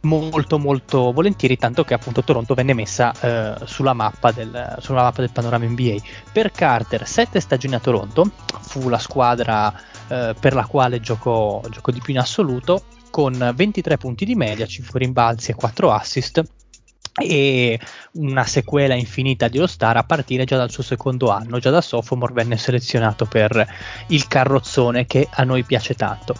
molto molto volentieri tanto che appunto Toronto venne messa eh, sulla, mappa del, sulla mappa del panorama NBA per Carter sette stagioni a Toronto fu la squadra eh, per la quale giocò, giocò di più in assoluto con 23 punti di media, 5 rimbalzi e 4 assist e una sequela infinita di All-Star a partire già dal suo secondo anno, già da sophomore venne selezionato per il carrozzone che a noi piace tanto.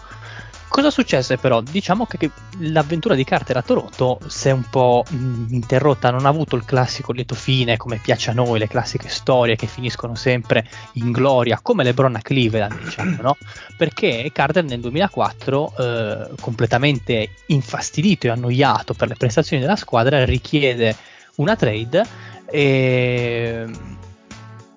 Cosa successe però? Diciamo che, che l'avventura di Carter a Toronto si è un po' mh, interrotta, non ha avuto il classico lieto fine come piace a noi, le classiche storie che finiscono sempre in gloria, come LeBron a Cleveland, diciamo, no? Perché Carter nel 2004, eh, completamente infastidito e annoiato per le prestazioni della squadra, richiede una trade e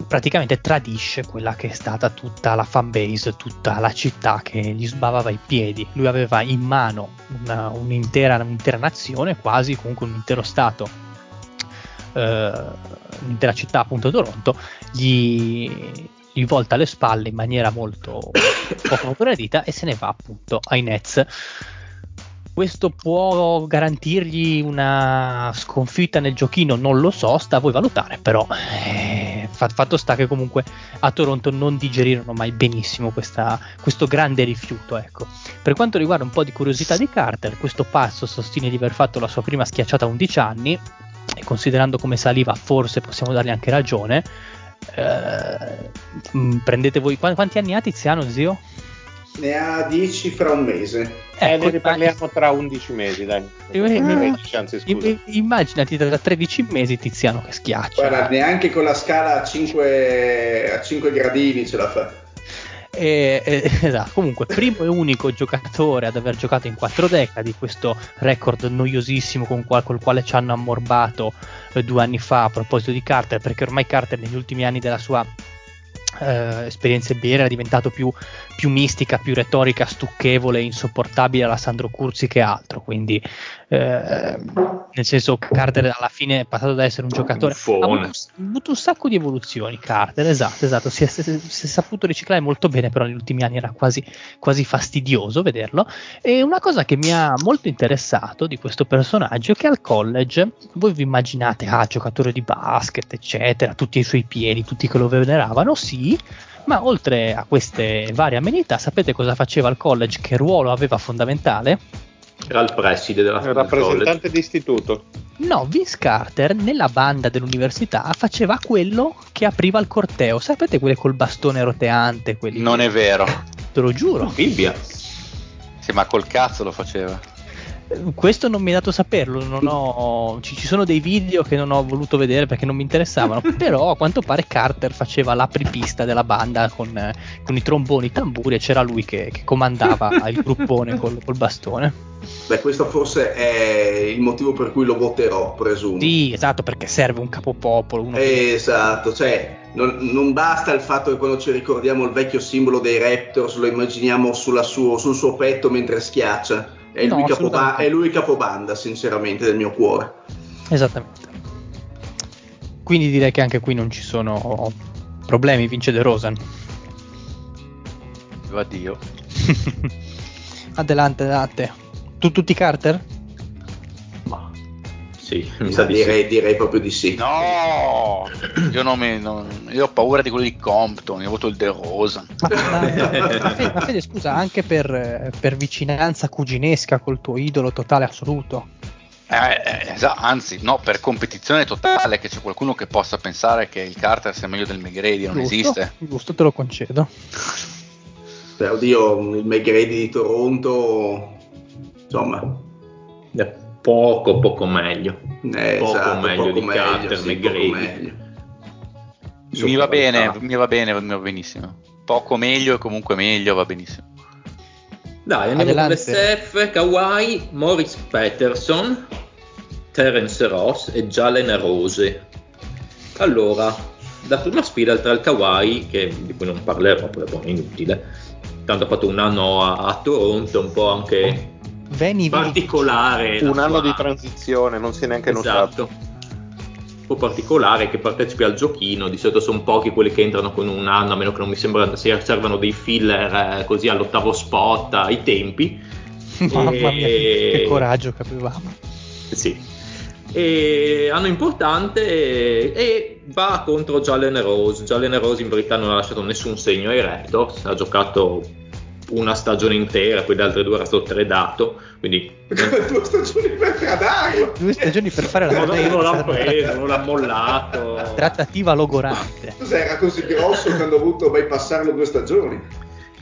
praticamente tradisce quella che è stata tutta la fanbase, tutta la città che gli sbavava i piedi. Lui aveva in mano una, un'intera, un'intera nazione, quasi comunque un intero stato, eh, un'intera città appunto Toronto, gli, gli volta le spalle in maniera molto poco gradita e se ne va appunto ai Nets questo può garantirgli una sconfitta nel giochino? Non lo so, sta a voi valutare, però eh, fatto sta che comunque a Toronto non digerirono mai benissimo questa, questo grande rifiuto. Ecco. Per quanto riguarda un po' di curiosità di Carter, questo passo sostiene di aver fatto la sua prima schiacciata a 11 anni e considerando come saliva forse possiamo dargli anche ragione. Eh, prendete voi quanti anni ha Tiziano, zio? Ne ha 10 fra un mese. Eh, ne riparliamo tra 11 mesi, dai. Ah, immaginati tra 13 mesi Tiziano che schiaccia. Guarda, neanche con la scala a 5, a 5 gradini ce la fa. E, eh, esatto, comunque, primo e unico giocatore ad aver giocato in quattro decadi, questo record noiosissimo con qual, col quale ci hanno ammorbato eh, due anni fa a proposito di Carter, perché ormai Carter negli ultimi anni della sua eh, esperienze NBA era diventato più, più, mistica, più retorica, stucchevole, insopportabile alla Sandro Curzi che altro. Quindi, eh, nel senso, Carter alla fine è passato da essere un giocatore. Ha avuto, ha avuto, un sacco di evoluzioni. Carter, esatto, esatto. Si è, si, è, si è, saputo riciclare molto bene, però negli ultimi anni era quasi, quasi fastidioso vederlo. E una cosa che mi ha molto interessato di questo personaggio è che al college voi vi immaginate, ah, giocatore di basket, eccetera, tutti i suoi piedi, tutti che lo veneravano. Sì, ma oltre a queste varie amenità, sapete cosa faceva al college? Che ruolo aveva fondamentale? Era il preside della Il rappresentante d'istituto. No, Vince Carter nella banda dell'università faceva quello che apriva il corteo. Sapete quelle col bastone roteante? Non che... è vero. Te lo giuro. Bibbia. Sì, ma col cazzo lo faceva. Questo non mi è dato saperlo, ho, ci, ci, sono dei video che non ho voluto vedere perché non mi interessavano, però a quanto pare Carter faceva l'apripista della banda con, con i tromboni, i tamburi e c'era lui che, che comandava il gruppone col, col, bastone. Beh, questo forse è il motivo per cui lo voterò, presumo. Sì, esatto, perché serve un capopopolo. Uno che... Esatto, cioè non, non, basta il fatto che quando ci ricordiamo il vecchio simbolo dei Raptors lo immaginiamo suo, sul suo petto mentre schiaccia è, no, lui capoba- è lui capobanda, sinceramente, del mio cuore. Esattamente. Quindi direi che anche qui non ci sono problemi, vince De Rosan. Addio. adelante, adelante. Tu tutti Carter? Sì, mi sa direi, sì. direi proprio di sì. No, io, non mi, non, io ho paura di quello di Compton, io ho avuto il De Rosa. Ma, ma, ma Fede, scusa, anche per, per, vicinanza cuginesca col tuo idolo totale assoluto. Eh, eh, anzi, no, per competizione totale, che c'è qualcuno che possa pensare che il Carter sia meglio del McGrady, non giusto, esiste. Giusto, te lo concedo. Beh, oddio, il McGrady di Toronto, insomma... Yeah poco poco meglio. Eh, poco esatto, meglio poco di meglio, Carter sì, McGrady mi va bene mi va bene mi va benissimo. Poco meglio e comunque meglio va benissimo. Dai andiamo Adelante. con l'SF Kawhi Morris Peterson Terence Ross e Jalen Rose. Allora la prima sfida tra il Kawhi che, di cui non parlerò perché è inutile tanto ha fatto un anno a, a Toronto un po' anche Veni, particolare. Un anno di transizione, non si è neanche esatto. notato. Un po' particolare che partecipi al giochino, di solito sono pochi quelli che entrano con un anno, a meno che non mi sembra si servano dei filler eh, così all'ottavo spot ai tempi. Mamma e... mia, che coraggio che avevamo. Sì. E anno importante e, e va contro Jalen Rose. Jalen Rose in verità non ha lasciato nessun segno ai Raptors, ha giocato una stagione intera, poi le altre due era stato tradato. Quindi due stagioni per tradarlo. Due stagioni per fare la non, non l'ha preso, non l'ha mollato. Trattativa logorante. Cos'era così grosso che hanno dovuto bypassarlo due stagioni?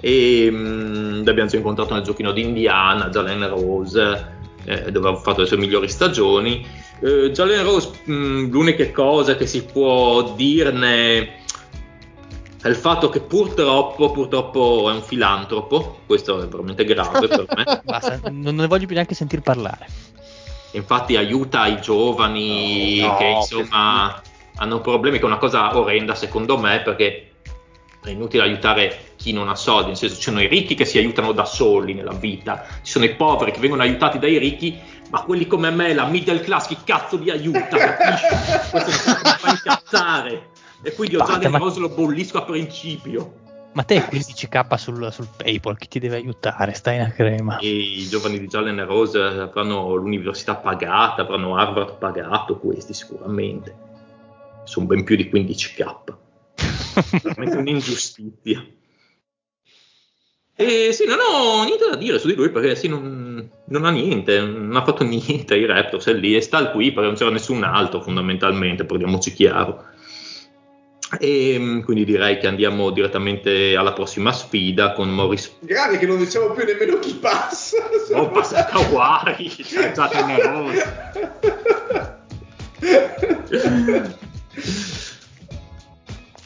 E mh, mm, l'abbiamo già incontrato nel giochino di Indiana, Jalen Rose, eh, dove ha fatto le sue migliori stagioni. Eh, Jalen Rose, mh, mm, l'unica cosa che si può dirne è il fatto che purtroppo, purtroppo è un filantropo, questo è veramente grave per me. Basta, non ne voglio più neanche sentir parlare. infatti aiuta i giovani no, che insomma che... hanno problemi, che è una cosa orrenda secondo me perché è inutile aiutare chi non ha soldi, nel senso ci sono i ricchi che si aiutano da soli nella vita, ci sono i poveri che vengono aiutati dai ricchi, ma quelli come me, la middle class, chi cazzo li aiuta, capisci? Questo mi fa incazzare. E quindi ho già delle cose lo bollisco a principio. Ma te 15k sul, sul, PayPal, chi ti deve aiutare? Stai in crema. E I giovani di Giallen e Rose avranno l'università pagata, avranno Harvard pagato, questi sicuramente. Sono ben più di 15k. Veramente un'ingiustizia. E sì, non ho niente da dire su di lui perché sì, non, non ha niente, non ha fatto niente. I Raptors è lì e sta qui perché non c'era nessun altro fondamentalmente, parliamoci chiaro. E mm, quindi direi che andiamo direttamente alla prossima sfida con Morris. Grande che non diciamo più nemmeno chi passa. Oh, passa Kawhi, cioè già teneroso.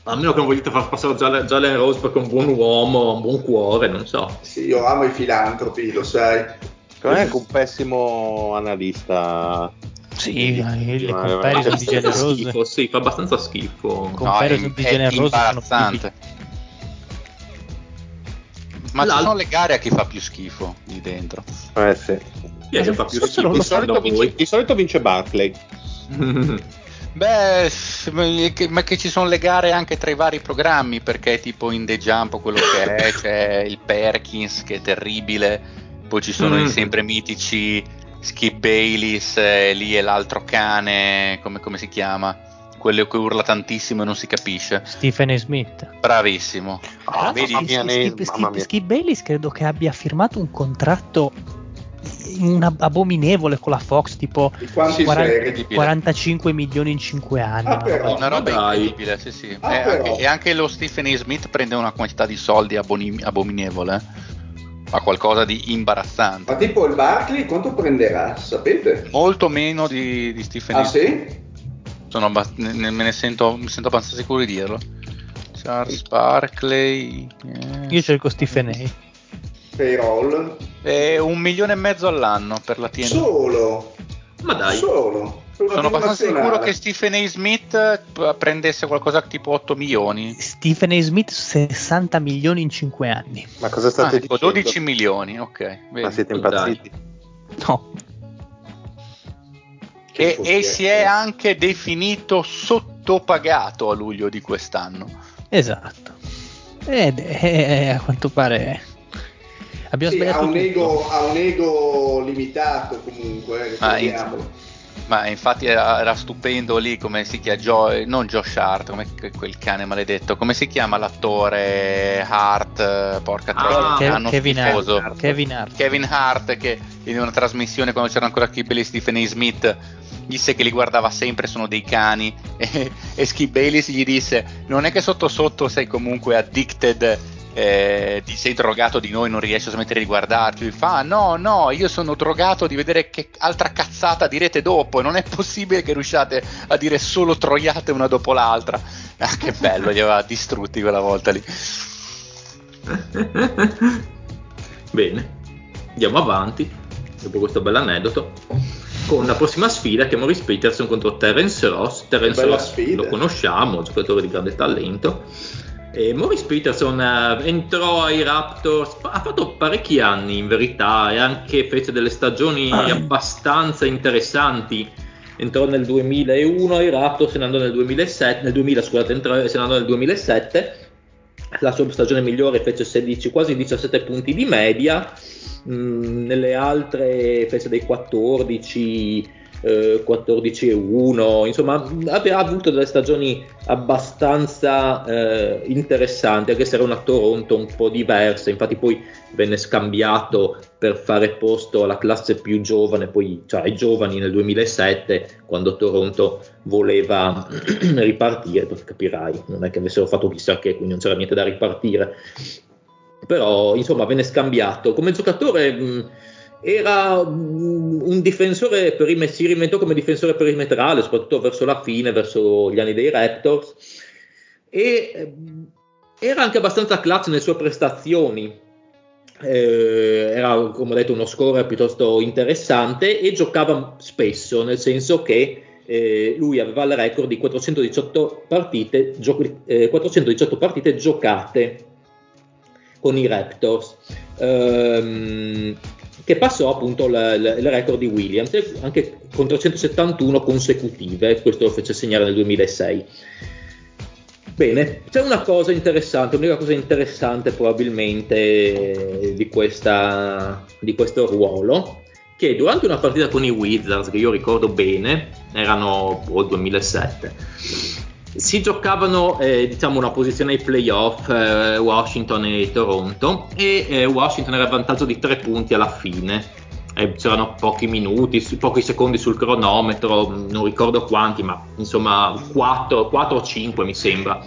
A meno che non vogliate far passare Jalen Rose perché è un buon uomo, un buon cuore, non so. Sì, io amo i filantropi, lo sai. Secondo me è anche un pessimo analista sì, le comparison di generose. Schifo, sì, fa abbastanza schifo. Comparison no, di generose imbarazzante. Ma ci sono le gare a chi fa più schifo lì dentro. Eh sì. Chi è che fa più schifo? Di solito, vince, di solito vince Barclay. Beh, ma che ci sono le gare anche tra i vari programmi, perché tipo in The Jump quello che è, c'è il Perkins che è terribile, poi ci sono mm. i sempre mitici Skip Bayless, eh, lì è l'altro cane, come, come, si chiama? Quello che urla tantissimo e non si capisce. Stephen Smith. Bravissimo. Oh, vedi, Skip, Skip, Skip, Skip Bayless credo che abbia firmato un contratto abominevole con la Fox, tipo 40, 45 milioni in 5 anni. Ah, però, una roba incredibile, sì, sì. Ah, e, anche, e, anche, lo Stephen Smith prende una quantità di soldi abominevole fa qualcosa di imbarazzante. Ma tipo il Barkley quanto prenderà, sapete? Molto meno di, di Stephen Ah sì? Sono ne, me ne sento, mi sento abbastanza sicuro di dirlo. Charles Barkley. Yes. Io cerco Stephen A. Payroll. È un milione e mezzo all'anno per la TNT. Solo? Ma dai. Solo? Sono abbastanza sicuro che Stephen A. Smith eh, prendesse qualcosa tipo 8 milioni. Stephen A. Smith 60 milioni in 5 anni. Ma cosa state ah, dicendo? 12 milioni, ok. Vedi. Ma siete impazziti? No. E, e si è anche definito sottopagato a luglio di quest'anno. Esatto. Ed è, a quanto pare abbiamo sì, sbagliato ha un, ego, ha un, ego, limitato comunque, eh, ah, ma infatti era, era, stupendo lì come si chiama Joe, non Josh Hart, come quel cane maledetto, come si chiama l'attore Hart, porca ah, troia, Kevin, Hart, Kevin Hart. Kevin Hart che in una trasmissione quando c'era ancora Kibble Stephen A. Smith disse che li guardava sempre sono dei cani e, e Skip Bayless gli disse non è che sotto sotto sei comunque addicted eh, ti sei drogato di noi, non riesci a smettere di guardarti. Lui fa: No, no, io sono drogato di vedere che altra cazzata direte dopo. Non è possibile che riusciate a dire solo troiate una dopo l'altra. Ah, che bello, li aveva distrutti quella volta lì. Bene, andiamo avanti. Dopo questo bell'aneddoto con la prossima sfida che è Maurice Peterson contro Terence Ross. Terence Ross sfida. lo conosciamo, giocatore di grande talento. E Maurice Peterson uh, entrò ai Raptors, ha fatto parecchi anni in verità e anche fece delle stagioni abbastanza interessanti. Entrò nel 2001 ai Raptors, se ne andò nel 2007, nel 2000, scusate, entrò, se ne andò nel 2007. La sua stagione migliore fece 16, quasi 17 punti di media, mm, nelle altre fece dei 14 eh, 14 e 1, insomma aveva avuto delle stagioni abbastanza eh, interessanti, anche se era una Toronto un po' diversa, infatti poi venne scambiato per fare posto alla classe più giovane, poi cioè ai giovani nel 2007, quando Toronto voleva ripartire, capirai, non è che avessero fatto chissà che, quindi non c'era niente da ripartire. Però insomma venne scambiato. Come giocatore mh, era un difensore perimet- si riventò come difensore perimetrale, soprattutto verso la fine, verso gli anni dei Raptors, e era anche abbastanza clutch nelle sue prestazioni. eh, era come ho detto uno score piuttosto interessante e giocava spesso, nel senso che eh, lui aveva il record di 418 partite, gio- eh, 418 partite giocate con i Raptors, ehm, che passò appunto il, il record di Williams, anche con 371 consecutive, questo lo fece segnare nel 2006. Bene, c'è una cosa interessante, l'unica cosa interessante probabilmente di, questa, di questo ruolo, che durante una partita con i Wizards, che io ricordo bene, erano oh, il 2007, si giocavano eh, diciamo una posizione ai playoff eh, Washington e Toronto e eh, Washington era in vantaggio di tre punti alla fine eh, c'erano pochi minuti, pochi secondi sul cronometro, non ricordo quanti, ma insomma 4, 4 o 5 mi sembra.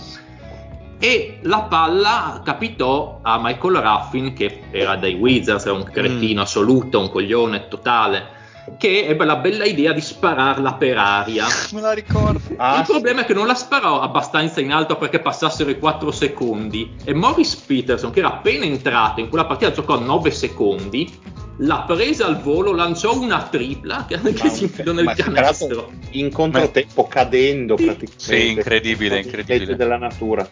E la palla capitò a Michael Ruffin, che era dai Wizards, era un cretino mm. assoluto, un coglione totale che ebbe la bella idea di spararla per aria. Me la ricordo. Ah, il problema è che non la sparò abbastanza in alto perché passassero i 4 secondi e Morris Peterson, che era appena entrato in quella partita, giocò 9 secondi, l'ha presa al volo, lanciò una tripla che, che si infilò nel canestro. In controtempo, cadendo sì. praticamente. Sì, incredibile, incredibile. della natura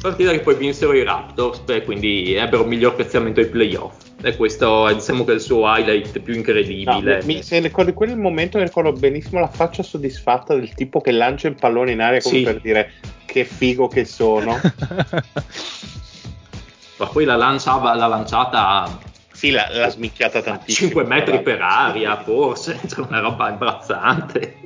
partita che poi vinsero i Raptors, beh, quindi ebbero un miglior piazzamento ai playoff. E questo è diciamo che è il suo highlight più incredibile. No, mi, se ricordi quel momento, ricordo benissimo la faccia soddisfatta del tipo che lancia il pallone in aria come sì. per dire che figo che sono. Ma poi la, lanciava, la lanciata sì, l'ha, l'ha smicchiata tantissimo. 5 metri per aria, forse, cioè una roba imbarazzante.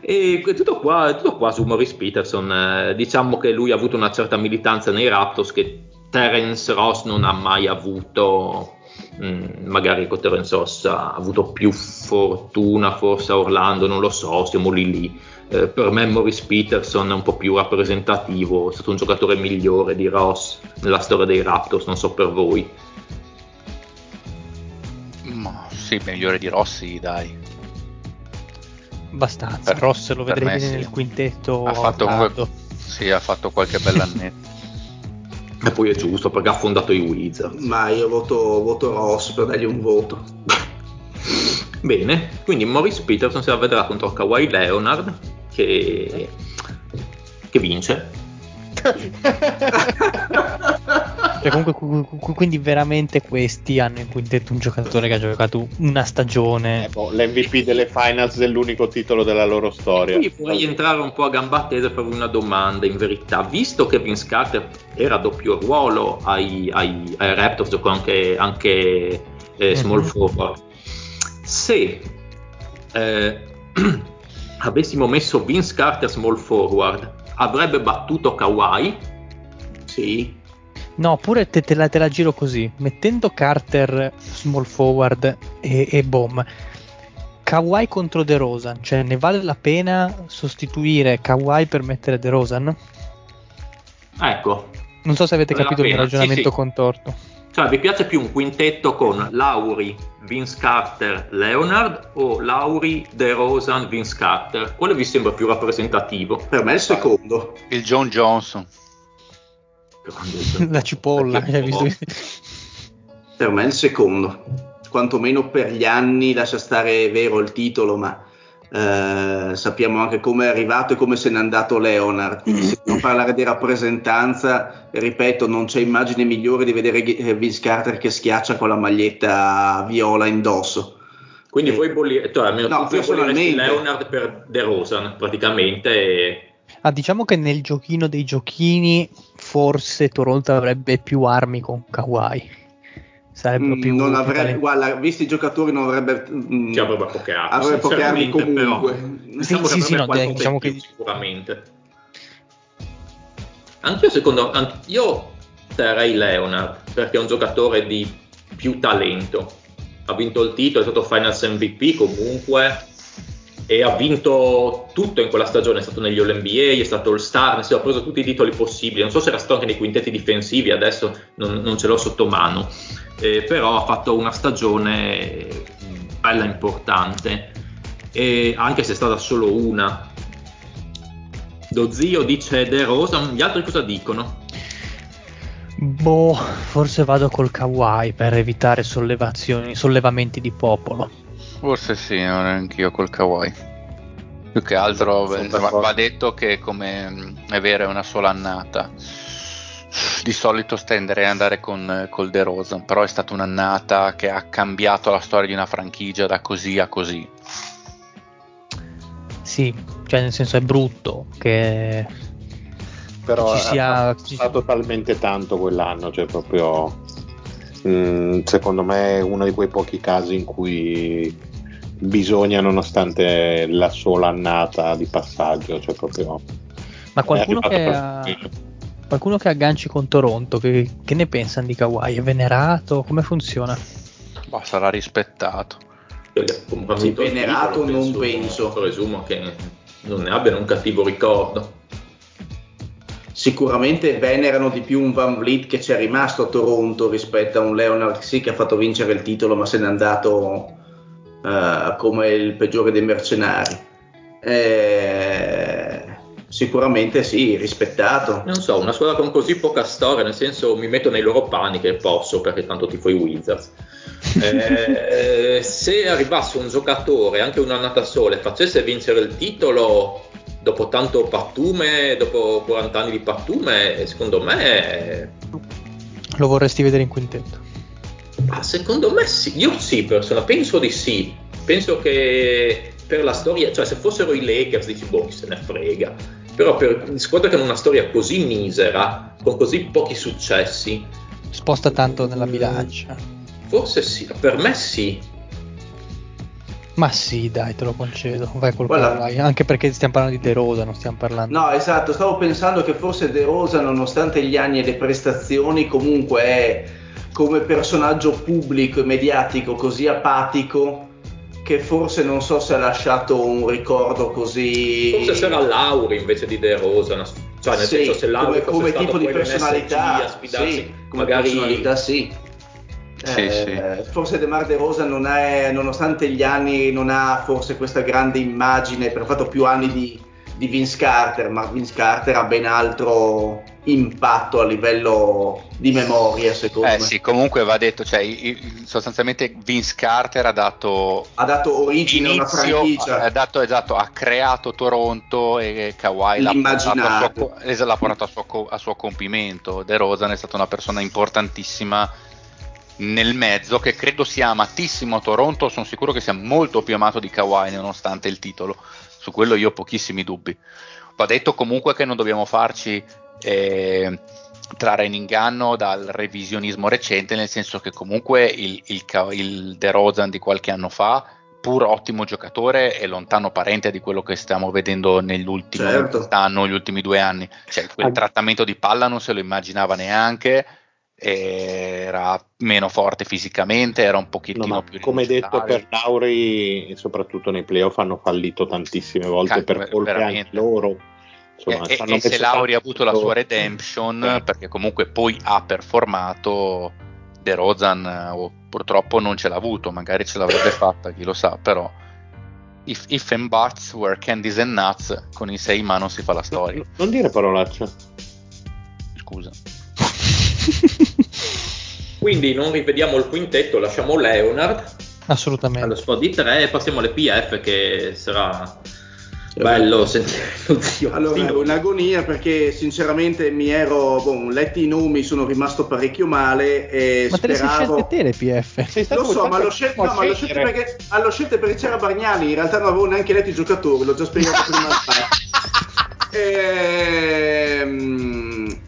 E tutto qua, tutto qua su Maurice Peterson. Eh, diciamo che lui ha avuto una certa militanza nei Raptors che Terence Ross non ha mai avuto. Mm, magari con Terence Ross ha avuto più fortuna, forse a Orlando, non lo so, siamo lì lì. Eh, per me Maurice Peterson è un po' più rappresentativo, è stato un giocatore migliore di Ross nella storia dei Raptors, non so per voi. Sì, migliore di Rossi, dai. Abbastanza. Per, Ross lo vedrei bene sì. nel quintetto. Ha fatto, comunque, sì, ha fatto qualche bell'annetto. e poi è giusto perché ha fondato i Wizards. Ma io voto, voto Ross per dargli un voto. Bene, quindi Maurice Peterson si la vedrà contro Kawhi Leonard che, che vince. Cioè, comunque, quindi veramente questi hanno in quintetto un giocatore che ha giocato una stagione. Eh, boh, L'MVP delle finals dell'unico titolo della loro storia. Quindi vorrei entrare un po' a gamba tesa e farvi una domanda in verità. Visto che Vince Carter era a doppio ruolo ai, ai, ai Raptors, giocò anche, anche eh, small mm-hmm. forward, se eh, avessimo messo Vince Carter small forward, avrebbe battuto Kawhi? Sì. No, pure te, te, la, te, la, giro così, mettendo Carter small forward e, e Bomb. Kawhi contro De Rosan, cioè ne vale la pena sostituire Kawhi per mettere De Rosan? Ecco. Non so se avete capito il mio ragionamento sì, sì. contorto. Cioè, vi piace più un quintetto con Lauri, Vince Carter, Leonard o Lauri, De Rosan, Vince Carter? Quale vi sembra più rappresentativo? Per me è il secondo. Il John Johnson. la cipolla. per me è il secondo, quantomeno per gli anni, lascia stare vero il titolo, ma eh, sappiamo anche come è arrivato e come se n'è andato Leonard. Quindi, se non parlare di rappresentanza, ripeto, non c'è immagine migliore di vedere eh, Vince Carter che schiaccia con la maglietta viola indosso. Quindi eh, voi bolli- cioè, almeno no, personalmente Leonard per De Rosan praticamente. E... Ah, diciamo che nel giochino dei giochini forse Toronto avrebbe più armi con Kawhi. Sarebbero mm, più, non avrebbe, guarda, visti i giocatori non avrebbe mm, ci avrebbe poche armi, avrebbe poche armi comunque. Però, sì, sì, sì, no, diciamo che sicuramente. Anche io secondo io terrei Leonard perché è un giocatore di più talento. Ha vinto il titolo, è stato Finals MVP comunque e ha vinto tutto in quella stagione, è stato negli All NBA, è stato All Star, ha preso tutti i titoli possibili, non so se era stato anche nei quintetti difensivi, adesso non, non ce l'ho sotto mano, eh, però ha fatto una stagione bella importante, e anche se è stata solo una. Lo zio dice De Rosa, gli altri cosa dicono? Boh, forse vado col kawaii per evitare sollevazioni, sollevamenti di popolo. Forse sì, non anch'io col kawaii. Più che altro va, va, detto che come è vero è una sola annata. Di solito stenderei ad andare con col De Rosa, però è stata un'annata che ha cambiato la storia di una franchigia da così a così. Sì, cioè nel senso è brutto che però ci sia... ha stato talmente tanto quell'anno, cioè proprio mh, mm, secondo me è uno di quei pochi casi in cui bisogna nonostante la sola annata di passaggio, cioè proprio Ma qualcuno che ha... qualcuno che agganci con Toronto, che, che ne pensano di Kawhi? È venerato? Come funziona? Ma sarà rispettato. Sì, venerato non penso. Presumo che non ne abbiano un cattivo ricordo sicuramente venerano di più un Van Vliet che c'è rimasto a Toronto rispetto a un Leonard sì che ha fatto vincere il titolo ma se n'è andato uh, come il peggiore dei mercenari. Eh, sicuramente sì rispettato. Non so una squadra con così poca storia nel senso mi metto nei loro panni che posso perché tanto tifo i Wizards. Eh, se arrivasse un giocatore anche un'annata sola e facesse vincere il titolo dopo tanto pattume, dopo 40 anni di pattume, secondo me... Lo vorresti vedere in quintetto? Ma secondo me sì, io sì, persona, penso di sì. Penso che per la storia, cioè se fossero i Lakers dici boh, se ne frega. Però per squadra che hanno una storia così misera, con così pochi successi... Sposta tanto nella bilancia. Forse sì, per me sì. Ma sì, dai, te lo concedo. Vai col Kawhi. Anche perché stiamo parlando di De Rosa, non stiamo parlando. No, esatto. Stavo pensando che forse De Rosa, nonostante gli anni e le prestazioni, comunque è come personaggio pubblico e mediatico così apatico che forse non so se ha lasciato un ricordo così. Forse sarà Lauri invece di De Rosa. Cioè, nel sì, senso, se Lauri come, come tipo di personalità, sì, come magari... personalità sì sì, eh, sì. Forse De Mar De Rosa non è, nonostante gli anni, non ha forse questa grande immagine, per ha fatto più anni di, di Vince Carter, ma Vince Carter ha ben altro impatto a livello di memoria secondo eh me. sì comunque va detto cioè, sostanzialmente Vince Carter ha dato ha dato origine a una franchigia ha, dato, esatto, ha creato Toronto e Kawhi l'ha portato, a suo, l'ha portato a, suo, a suo compimento De Rosa è stata una persona importantissima nel mezzo che credo sia amatissimo a Toronto, sono sicuro che sia molto più amato di Kawhi nonostante il titolo, su quello io ho pochissimi dubbi. Va detto comunque che non dobbiamo farci eh, trarre in inganno dal revisionismo recente, nel senso che comunque il, il, il De Rozan di qualche anno fa, pur ottimo giocatore, è lontano parente di quello che stiamo vedendo nell'ultimo certo. anno, gli ultimi due anni. Cioè, quel trattamento di palla non se lo immaginava neanche era meno forte fisicamente, era un pochettino no, più come detto per Lauri, soprattutto nei playoff hanno fallito tantissime volte Can- per colpe anche loro. Insomma, e, e se Lauri ha avuto la sua redemption, eh. perché comunque poi ha performato, De Rozan oh, purtroppo non ce l'ha avuto, magari ce l'avrebbe fatta, chi lo sa, però if, if and buts were candies and nuts, con i sei ma non si fa la storia. No, non dire parolacce. Scusa. Quindi non rivediamo il quintetto, lasciamo Leonard. Assolutamente. Allo spot di 3 e passiamo alle PF che sarà bello sentire allora è un'agonia perché sinceramente mi ero boh, letti i nomi sono rimasto parecchio male e ma speravo te le te le PF lo so ma l'ho, scel- no, ma l'ho scelte perché, scelte perché c'era Bargnani in realtà non avevo neanche letto i giocatori l'ho già spiegato prima Ehm,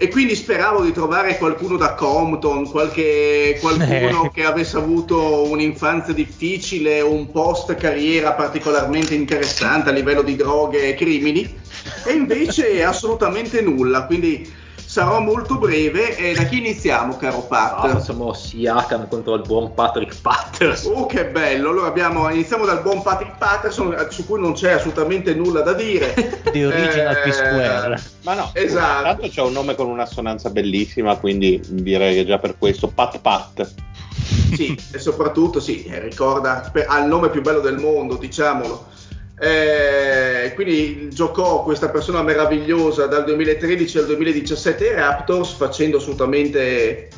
e quindi speravo di trovare qualcuno da Compton, qualche, qualcuno che avesse avuto un'infanzia difficile o un post carriera particolarmente interessante a livello di droghe e crimini, e invece assolutamente nulla. Quindi sarò molto breve. E da chi iniziamo, caro Pat? Ah, facciamo Siakam contro il buon Patrick Patterson. Oh, che bello! Allora abbiamo, iniziamo dal buon Patrick Patterson, su cui non c'è assolutamente nulla da dire. The original eh, P-Square. Ma no, esatto. Tanto c'è un nome con un'assonanza bellissima, quindi direi che già per questo Pat Pat. Sì, e soprattutto sì, ricorda, ha il nome più bello del mondo, diciamolo. Eh, quindi giocò questa persona meravigliosa dal 2013 al 2017 ai Raptors facendo assolutamente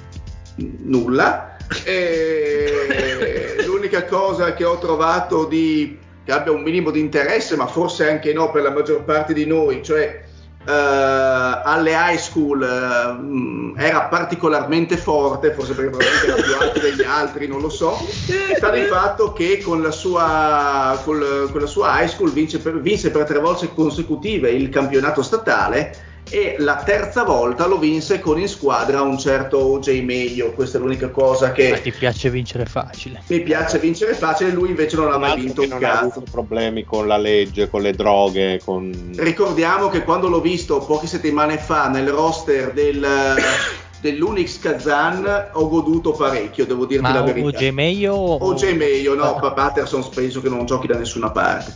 nulla. E l'unica cosa che ho trovato di, che abbia un minimo di interesse, ma forse anche no per la maggior parte di noi, cioè alle high school uh, era particolarmente forte, forse perché probabilmente era più alto degli altri, non lo so. Sta di fatto che con la sua, con la sua high school vince per, vinse per tre volte consecutive il campionato statale e la terza volta lo vinse con in squadra un certo OJ Meglio, questa è l'unica cosa che... Ma ti piace vincere facile? Mi piace vincere facile, lui invece non ha mai vinto un non cazzo. ha avuto problemi con la legge, con le droghe, con... Ricordiamo che quando l'ho visto poche settimane fa nel roster del... dell'Unix Kazan ho goduto parecchio, devo dirti Ma la verità. OJ Meglio o... OJ Meglio, no, Patterson penso che non giochi da nessuna parte.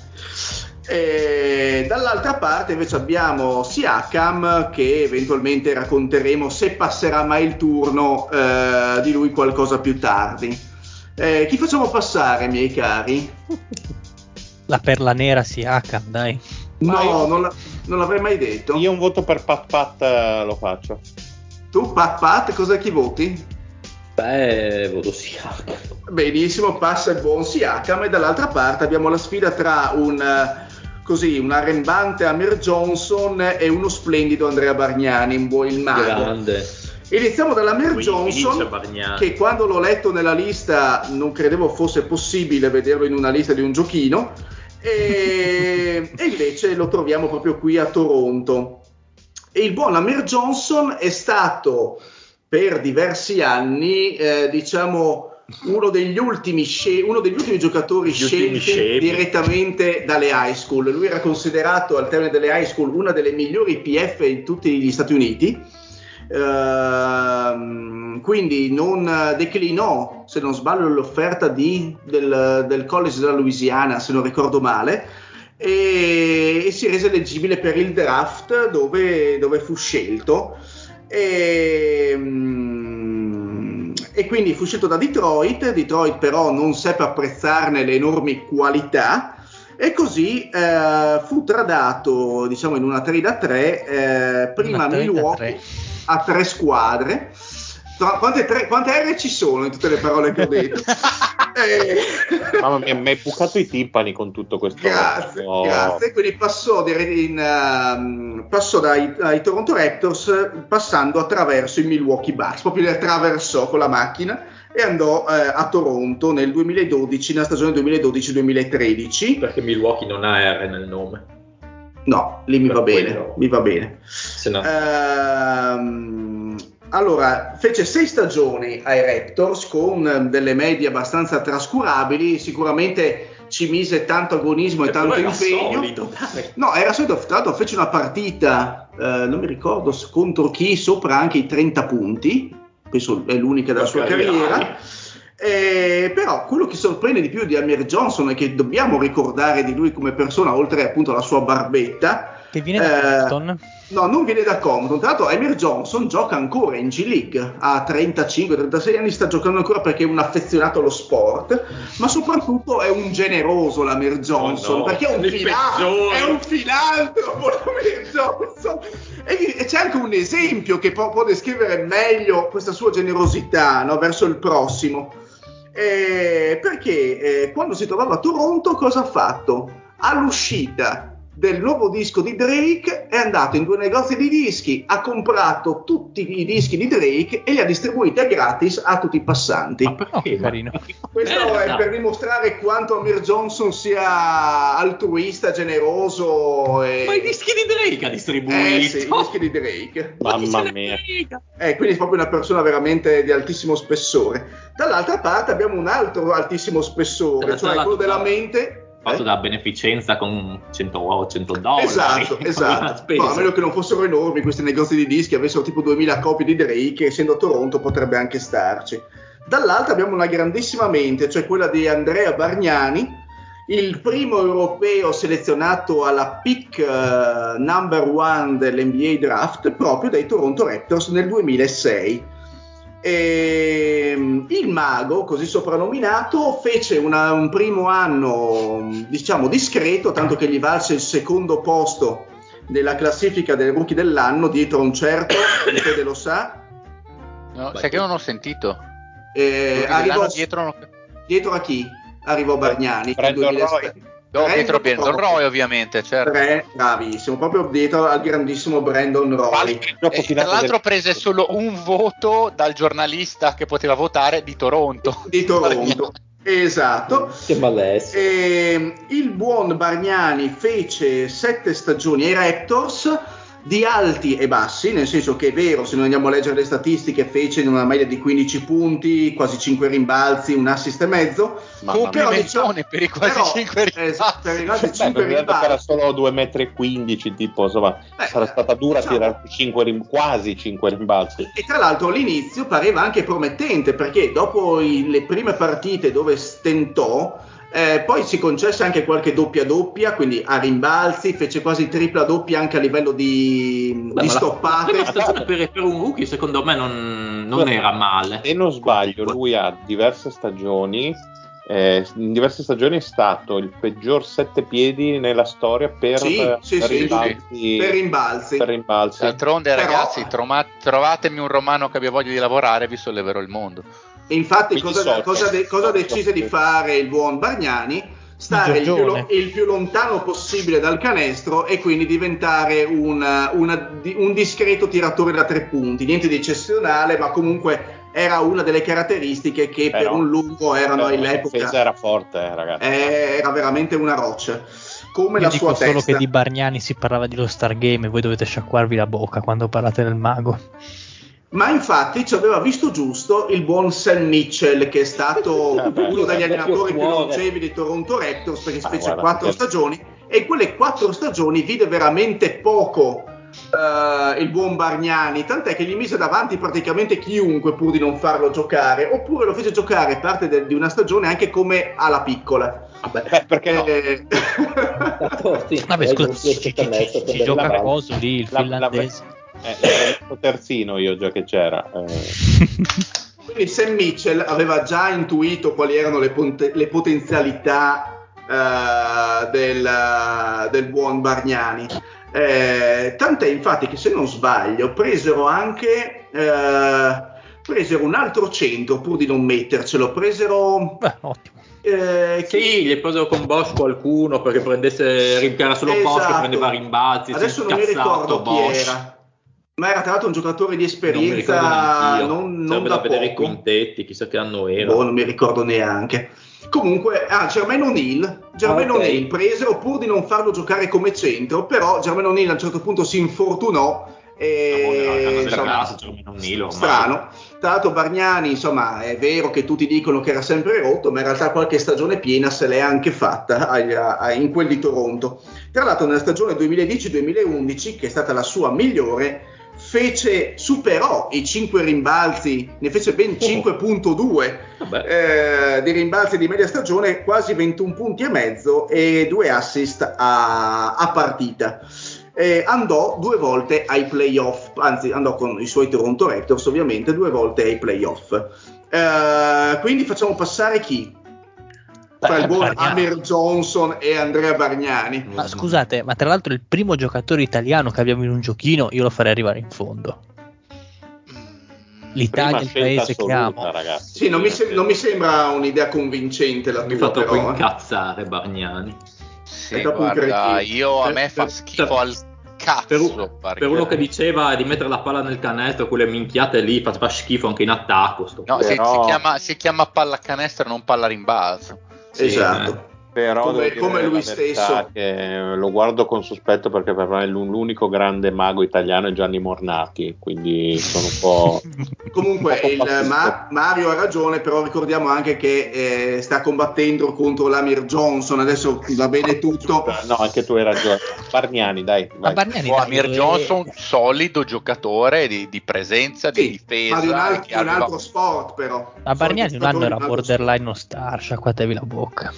E dall'altra parte invece abbiamo Siakam che eventualmente racconteremo se passerà mai il turno eh, di lui qualcosa più tardi. Eh, chi facciamo passare, miei cari? La perla nera Siakam, dai. No, io- non, la- non l'avrei mai detto. Io un voto per Pat Pat eh, lo faccio. Tu, Pat Pat, cosa chi voti? Beh, voto Siakam. Benissimo, passa il buon Siakam e dall'altra parte abbiamo la sfida tra un, così, un arrembante Amir Johnson e uno splendido Andrea Bargnani, in buon il mago. Grande. Iniziamo dall'Amir Quindi vince Johnson, che quando l'ho letto nella lista non credevo fosse possibile vederlo in una lista di un giochino, e, e invece lo troviamo proprio qui a Toronto. E il buon Amir Johnson è stato per diversi anni, eh, diciamo, uno degli ultimi, sce- uno degli ultimi giocatori Gli ultimi scelti scemi. direttamente dalle high school. Lui era considerato al termine delle high school una delle migliori PF in tutti gli Stati Uniti. Ehm, quindi non declinò, se non sbaglio, l'offerta di- del, del college della Louisiana, se non ricordo male, e, e si rese eleggibile per il draft dove, dove fu scelto. E, mm, e quindi fu scelto da Detroit. Detroit, però, non seppe apprezzarne le enormi qualità. E così eh, fu tradato, diciamo, in una trade a tre, eh, prima a Milwaukee a tre squadre. Quante, tre- quante R ci sono in tutte le parole che ho detto? Eh, Mamma mia, mi hai bucato i timpani con tutto questo. Grazie, Oh. grazie. Quindi passò, in, ehm, passò dai, dai Toronto Raptors passando attraverso i Milwaukee Bucks, proprio li attraversò con la macchina e andò eh, a Toronto nel 2012, nella stagione 2012-2013. Perché Milwaukee non ha R nel nome. No, lì mi va bene, quello. mi va bene. No, Ehm, allora, fece sei stagioni ai Raptors con eh, delle medie abbastanza trascurabili, sicuramente ci mise tanto agonismo e tanto Però era impegno. solido. No, era solido, tra l'altro fece una partita, eh, non mi ricordo contro chi, sopra anche i 30 punti, penso è l'unica della La sua carriera. carriera. Eh, però quello che sorprende di più di Amir Johnson è che dobbiamo ricordare di lui come persona, oltre appunto alla sua barbetta, Che viene da Eh, Compton. No, non viene da Compton. Tra l'altro, Emir Johnson gioca ancora in G League. Ha 35-36 anni, sta giocando ancora perché è un affezionato allo sport. Ma soprattutto è un generoso l'Amir Johnson. Oh no, perché è un, il fila- peggiore. è un filantropo l'Amir Johnson. E, e c'è anche un esempio che può, può descrivere meglio questa sua generosità no, verso il prossimo. Eh, perché eh, quando si trovava a Toronto, cosa ha fatto? All'uscita del nuovo disco di Drake è andato in due negozi di dischi, ha comprato tutti i dischi di Drake e li ha distribuiti a gratis a tutti i passanti. Ma perché? Carino. Questo Merda. è per dimostrare quanto Amir Johnson sia altruista, generoso e... Ma i dischi di Drake ha distribuito. Eh sì, i dischi di Drake. Mamma mia. Eh, quindi è proprio una persona veramente di altissimo spessore. Dall'altra parte abbiamo un altro altissimo spessore, cioè quello della mente. Fatto Eh? da beneficenza con 100 o 100 dollari. Esatto, esatto. No, a meno che non fossero enormi questi negozi di dischi, avessero tipo 2000 copie di Drake, essendo a Toronto potrebbe anche starci. Dall'altra abbiamo una grandissima mente, cioè quella di Andrea Bargnani, il primo europeo selezionato alla pick eh, number one dell'NBA draft proprio dai Toronto Raptors nel 2006. E ehm, il mago, così soprannominato, fece una, un primo anno, diciamo, discreto, tanto che gli valse il secondo posto della classifica dei rookie dell'anno, dietro a un certo, Fede lo sa. No, sai che non ho sentito. Eh, arrivò, dietro... dietro a chi? Arrivò Bargnani. Brandon Roy. No, dietro Brandon Roy ovviamente, certo. Tre, bravissimo, proprio dietro al grandissimo Brandon Roy. E, tra l'altro prese solo un voto dal giornalista che poteva votare di Toronto. Di Toronto. Esatto. Che malessere. E, il buon Bargnani fece sette stagioni ai Raptors di alti e bassi, nel senso che è vero, se noi andiamo a leggere le statistiche, fece in una media di 15 punti, quasi 5 rimbalzi, un assist e mezzo. Ma però, diciamo, per i quasi però, 5 rimbalzi. Esatto, per i quasi 5 Beh, rimbalzi. Era solo 2,15 m, tipo, insomma, Beh, sarà stata dura diciamo, tirare 5, quasi 5 rimbalzi. E tra l'altro all'inizio pareva anche promettente, perché dopo i, le prime partite dove stentò, eh, poi si concesse anche qualche doppia doppia, quindi a rimbalzi, fece quasi tripla doppia anche a livello di, Beh, di stoppate. La stagione per, per, un rookie secondo me non, non era male. Se non sbaglio, lui ha diverse stagioni. Eh, in diverse stagioni è stato il peggior sette piedi nella storia per, sì, per, sì, rimbalzi, sì. per, rimbalzi. per rimbalzi. D'altronde, Però... ragazzi, trovatemi un romano che abbia voglia di lavorare vi solleverò il mondo. Infatti, cosa, cosa, de- cosa, decise di fare il buon Bargnani? Stare il più, lo- il più, lontano possibile dal canestro e quindi diventare una, una, un discreto tiratore da tre punti. Niente di eccezionale, ma comunque era una delle caratteristiche che Però, per un lungo erano all'epoca. era forte, eh, ragazzi. Eh, era veramente una roccia. Come Io la dico sua solo testa. che di Bargnani si parlava di lo Star Game e voi dovete sciacquarvi la bocca quando parlate del mago. Ma infatti ci aveva visto giusto il buon Sam Mitchell, che è stato eh uno degli allenatori più longevi di Toronto Raptors, perché ah, fece quattro stagioni, e in quelle quattro stagioni vide veramente poco uh, il buon Bargnani, tant'è che gli mise davanti praticamente chiunque pur di non farlo giocare, oppure lo fece giocare parte de- di una stagione anche come alla piccola. Vabbè, Beh, perché no? Eh... Vabbè, scusa, ci, ci, ci, ci gioca a coso lì, il finlandese. Eh, terzino io già che c'era. Eh. Quindi Sam Mitchell aveva già intuito quali erano le, ponte- le potenzialità uh, del, uh, del, buon Bargnani. Eh, tant'è infatti che se non sbaglio presero anche uh, presero un altro centro pur di non mettercelo. Presero... Beh, ottimo. Eh, sì, gli presero con Bosch qualcuno perché prendesse rimpiara solo esatto. Bosch e prendeva rimbalzi. Adesso non mi ricordo Bosch. chi era ma era tra l'altro un giocatore di esperienza non, non, non da, vedere i quintetti, chissà che anno era. Boh, non mi ricordo neanche. Comunque, ah, Germain O'Neill, Germain ah, okay. O'Neill presero pur di non farlo giocare come centro, però Germain O'Neill a un certo punto si infortunò e, insomma, strano. Tra l'altro Bargnani, insomma, è vero che tutti dicono che era sempre rotto, ma in realtà qualche stagione piena se l'è anche fatta in quel di Toronto. Tra l'altro nella stagione 2010-2011, che è stata la sua migliore, fece, superò i 5 rimbalzi, ne fece ben 5.2 eh, di rimbalzi di media stagione, quasi 21 punti e mezzo e due assist a, a partita. Eh, andò due volte ai playoff, anzi andò con i suoi Toronto Raptors ovviamente due volte ai playoff. Eh, quindi facciamo passare chi? Tra il buon Amir Johnson e Andrea Bargnani. Ma scusate, ma tra l'altro il primo giocatore italiano che abbiamo in un giochino, io lo farei arrivare in fondo. L'Italia è il paese assoluta, che amo. Ragazzi. Sì, non mi, se- non mi, sembra un'idea convincente la mi tua. Mi fa troppo però, eh. incazzare Bargnani. Sì, guarda, io a me fa schifo per, al cazzo. Per, per, uno che diceva di mettere la palla nel canestro, quelle minchiate lì, fa, fa schifo anche in attacco. no, si, si, chiama, si chiama palla canestro, non palla rimbalzo. Sì, esatto. Però come, come lui stesso. lo guardo con sospetto perché per me l'unico grande mago italiano è Gianni Mornati, quindi sono un po'. Comunque, un po Ma- Mario ha ragione, però ricordiamo anche che eh, sta combattendo contro l'Amir Johnson. Adesso va bene tutto. No, anche tu hai ragione. Bargnani, dai. Vai. Bargnani, oh, Amir Johnson, solido giocatore di, di presenza, sì, di difesa. Ma di un, alt- un altro sport, però. Ma Bargnani un anno era borderline non star, sciacquatevi la bocca.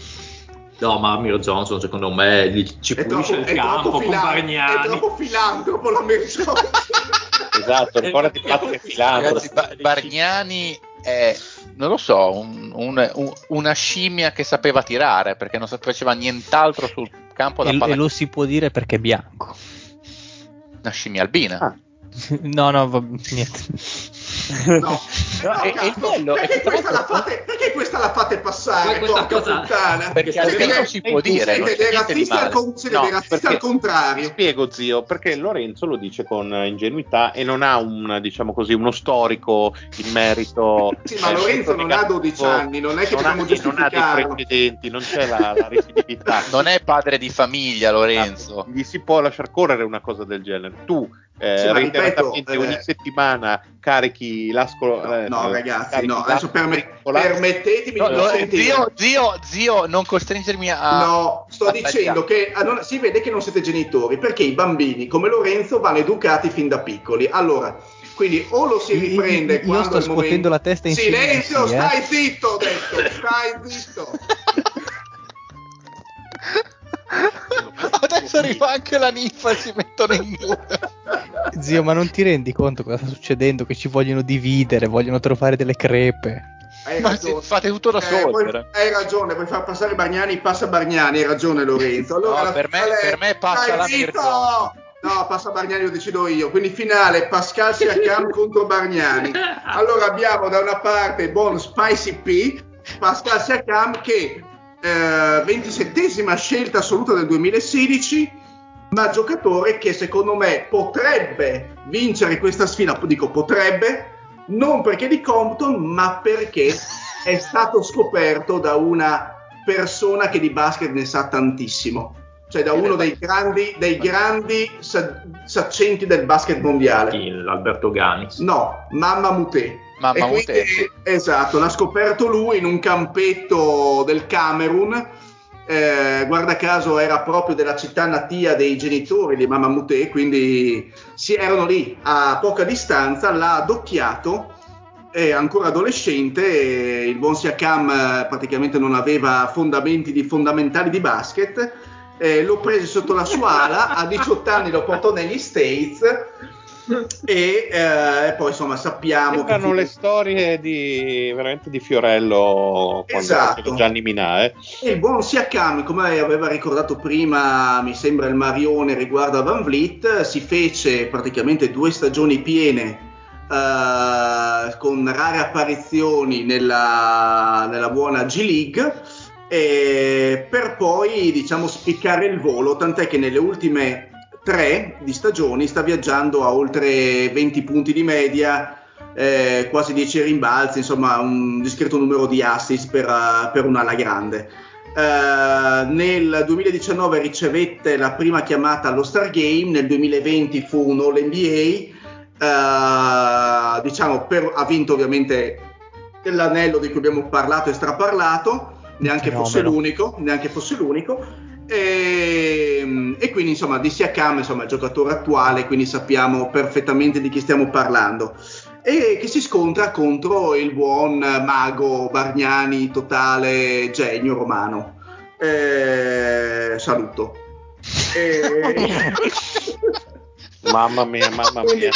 No, ma Amir Johnson secondo me ci pulisce il campo con Bargnani. È troppo filantropo l'Amir Johnson. esatto, ricordati fatto che filando. Bargnani è, non lo so, un, un, un, una scimmia che sapeva tirare perché non faceva nient'altro sul campo da e, e lo si può dire perché è bianco. Una scimmia albina. Ah. no, no, va, niente. No, no, no è, è bello, perché, questa la fate, perché questa la fate passare? Questa cosa, puttana? Perché almeno si può dire. Siete razzisti, al, con, no, al contrario. Spiego, zio, perché Lorenzo lo dice con ingenuità e non ha un, diciamo così, uno storico in merito. Sì, ma eh, Lorenzo non ha 12 anni, non è che dobbiamo giustificarlo. Non ha dei precedenti, non c'è la, la residibilità. non è padre di famiglia, Lorenzo. Gli si può lasciar correre una cosa del genere. Tu eh, sì, reiteratamente ripeto, ogni eh, settimana carichi l'ascolo. No, eh, no ragazzi, no, adesso perme- permettetemi no, no, zio, zio, zio, non costringermi a. No, sto a dicendo che non, si vede che non siete genitori perché i bambini come Lorenzo vanno educati fin da piccoli. Allora. Quindi o lo si riprende io, io quando sto scuotendo momento... la testa in silenzio, silenzio stai zitto, ho detto, stai zitto. Adesso arriva anche la ninfa e si mettono in due. Zio, ma non ti rendi conto cosa sta succedendo? Che ci vogliono dividere, vogliono trovare delle crepe. Hai ma ragione. fate tutto da eh, solo. Hai ragione, vuoi far passare Bargnani, passa Bargnani, hai ragione Lorenzo. Allora, no, per, me, per, me, passa la Mirko. No, passa Bargnani, lo decido io. Quindi finale, Pascal Siakam contro Bargnani. Allora abbiamo da una parte il buon Spicy P, Pascal Siakam che eh, 27esima scelta assoluta del 2016, ma giocatore che secondo me potrebbe vincere questa sfida, dico potrebbe, non perché di Compton, ma perché è stato scoperto da una persona che di basket ne sa tantissimo. Cioè da uno dei grandi, dei grandi saccenti del basket mondiale. L'Alberto Ganis. No, Mamma Mutè. Mamma quindi, esatto, l'ha scoperto lui in un campetto del Camerun. Eh, guarda caso era proprio della città natia dei genitori di Mamma Mutè, quindi si erano lì a poca distanza, l'ha adocchiato, è ancora adolescente, il buon Siakam eh, praticamente non aveva fondamenti di fondamentali di basket, eh, lo prese sotto la sua ala, a 18 anni lo portò negli States e eh, poi insomma sappiamo Sembrano fu... le storie di veramente di Fiorello esatto. Gianni Minà eh. e il buon Siakam come aveva ricordato prima mi sembra il Marione riguardo a Van Vliet si fece praticamente due stagioni piene Uh, con rare apparizioni nella, nella buona G League eh, per poi diciamo spiccare il volo tant'è che nelle ultime tre di stagioni sta viaggiando a oltre 20 punti di media, eh, quasi 10 rimbalzi, insomma un discreto numero di assist per, uh, per un'ala grande. Uh, nel 2019 ricevette la prima chiamata allo Star Game, nel 2020 fu un All NBA, uh, diciamo per, ha vinto ovviamente l'anello di cui abbiamo parlato e straparlato, neanche fosse l'unico, neanche fosse l'unico e, ehm, e, quindi insomma di Siakam insomma il giocatore attuale quindi sappiamo perfettamente di chi stiamo parlando. E che si scontra contro il buon mago Bargnani totale genio romano. Eh, saluto. E... mamma mia mamma mia.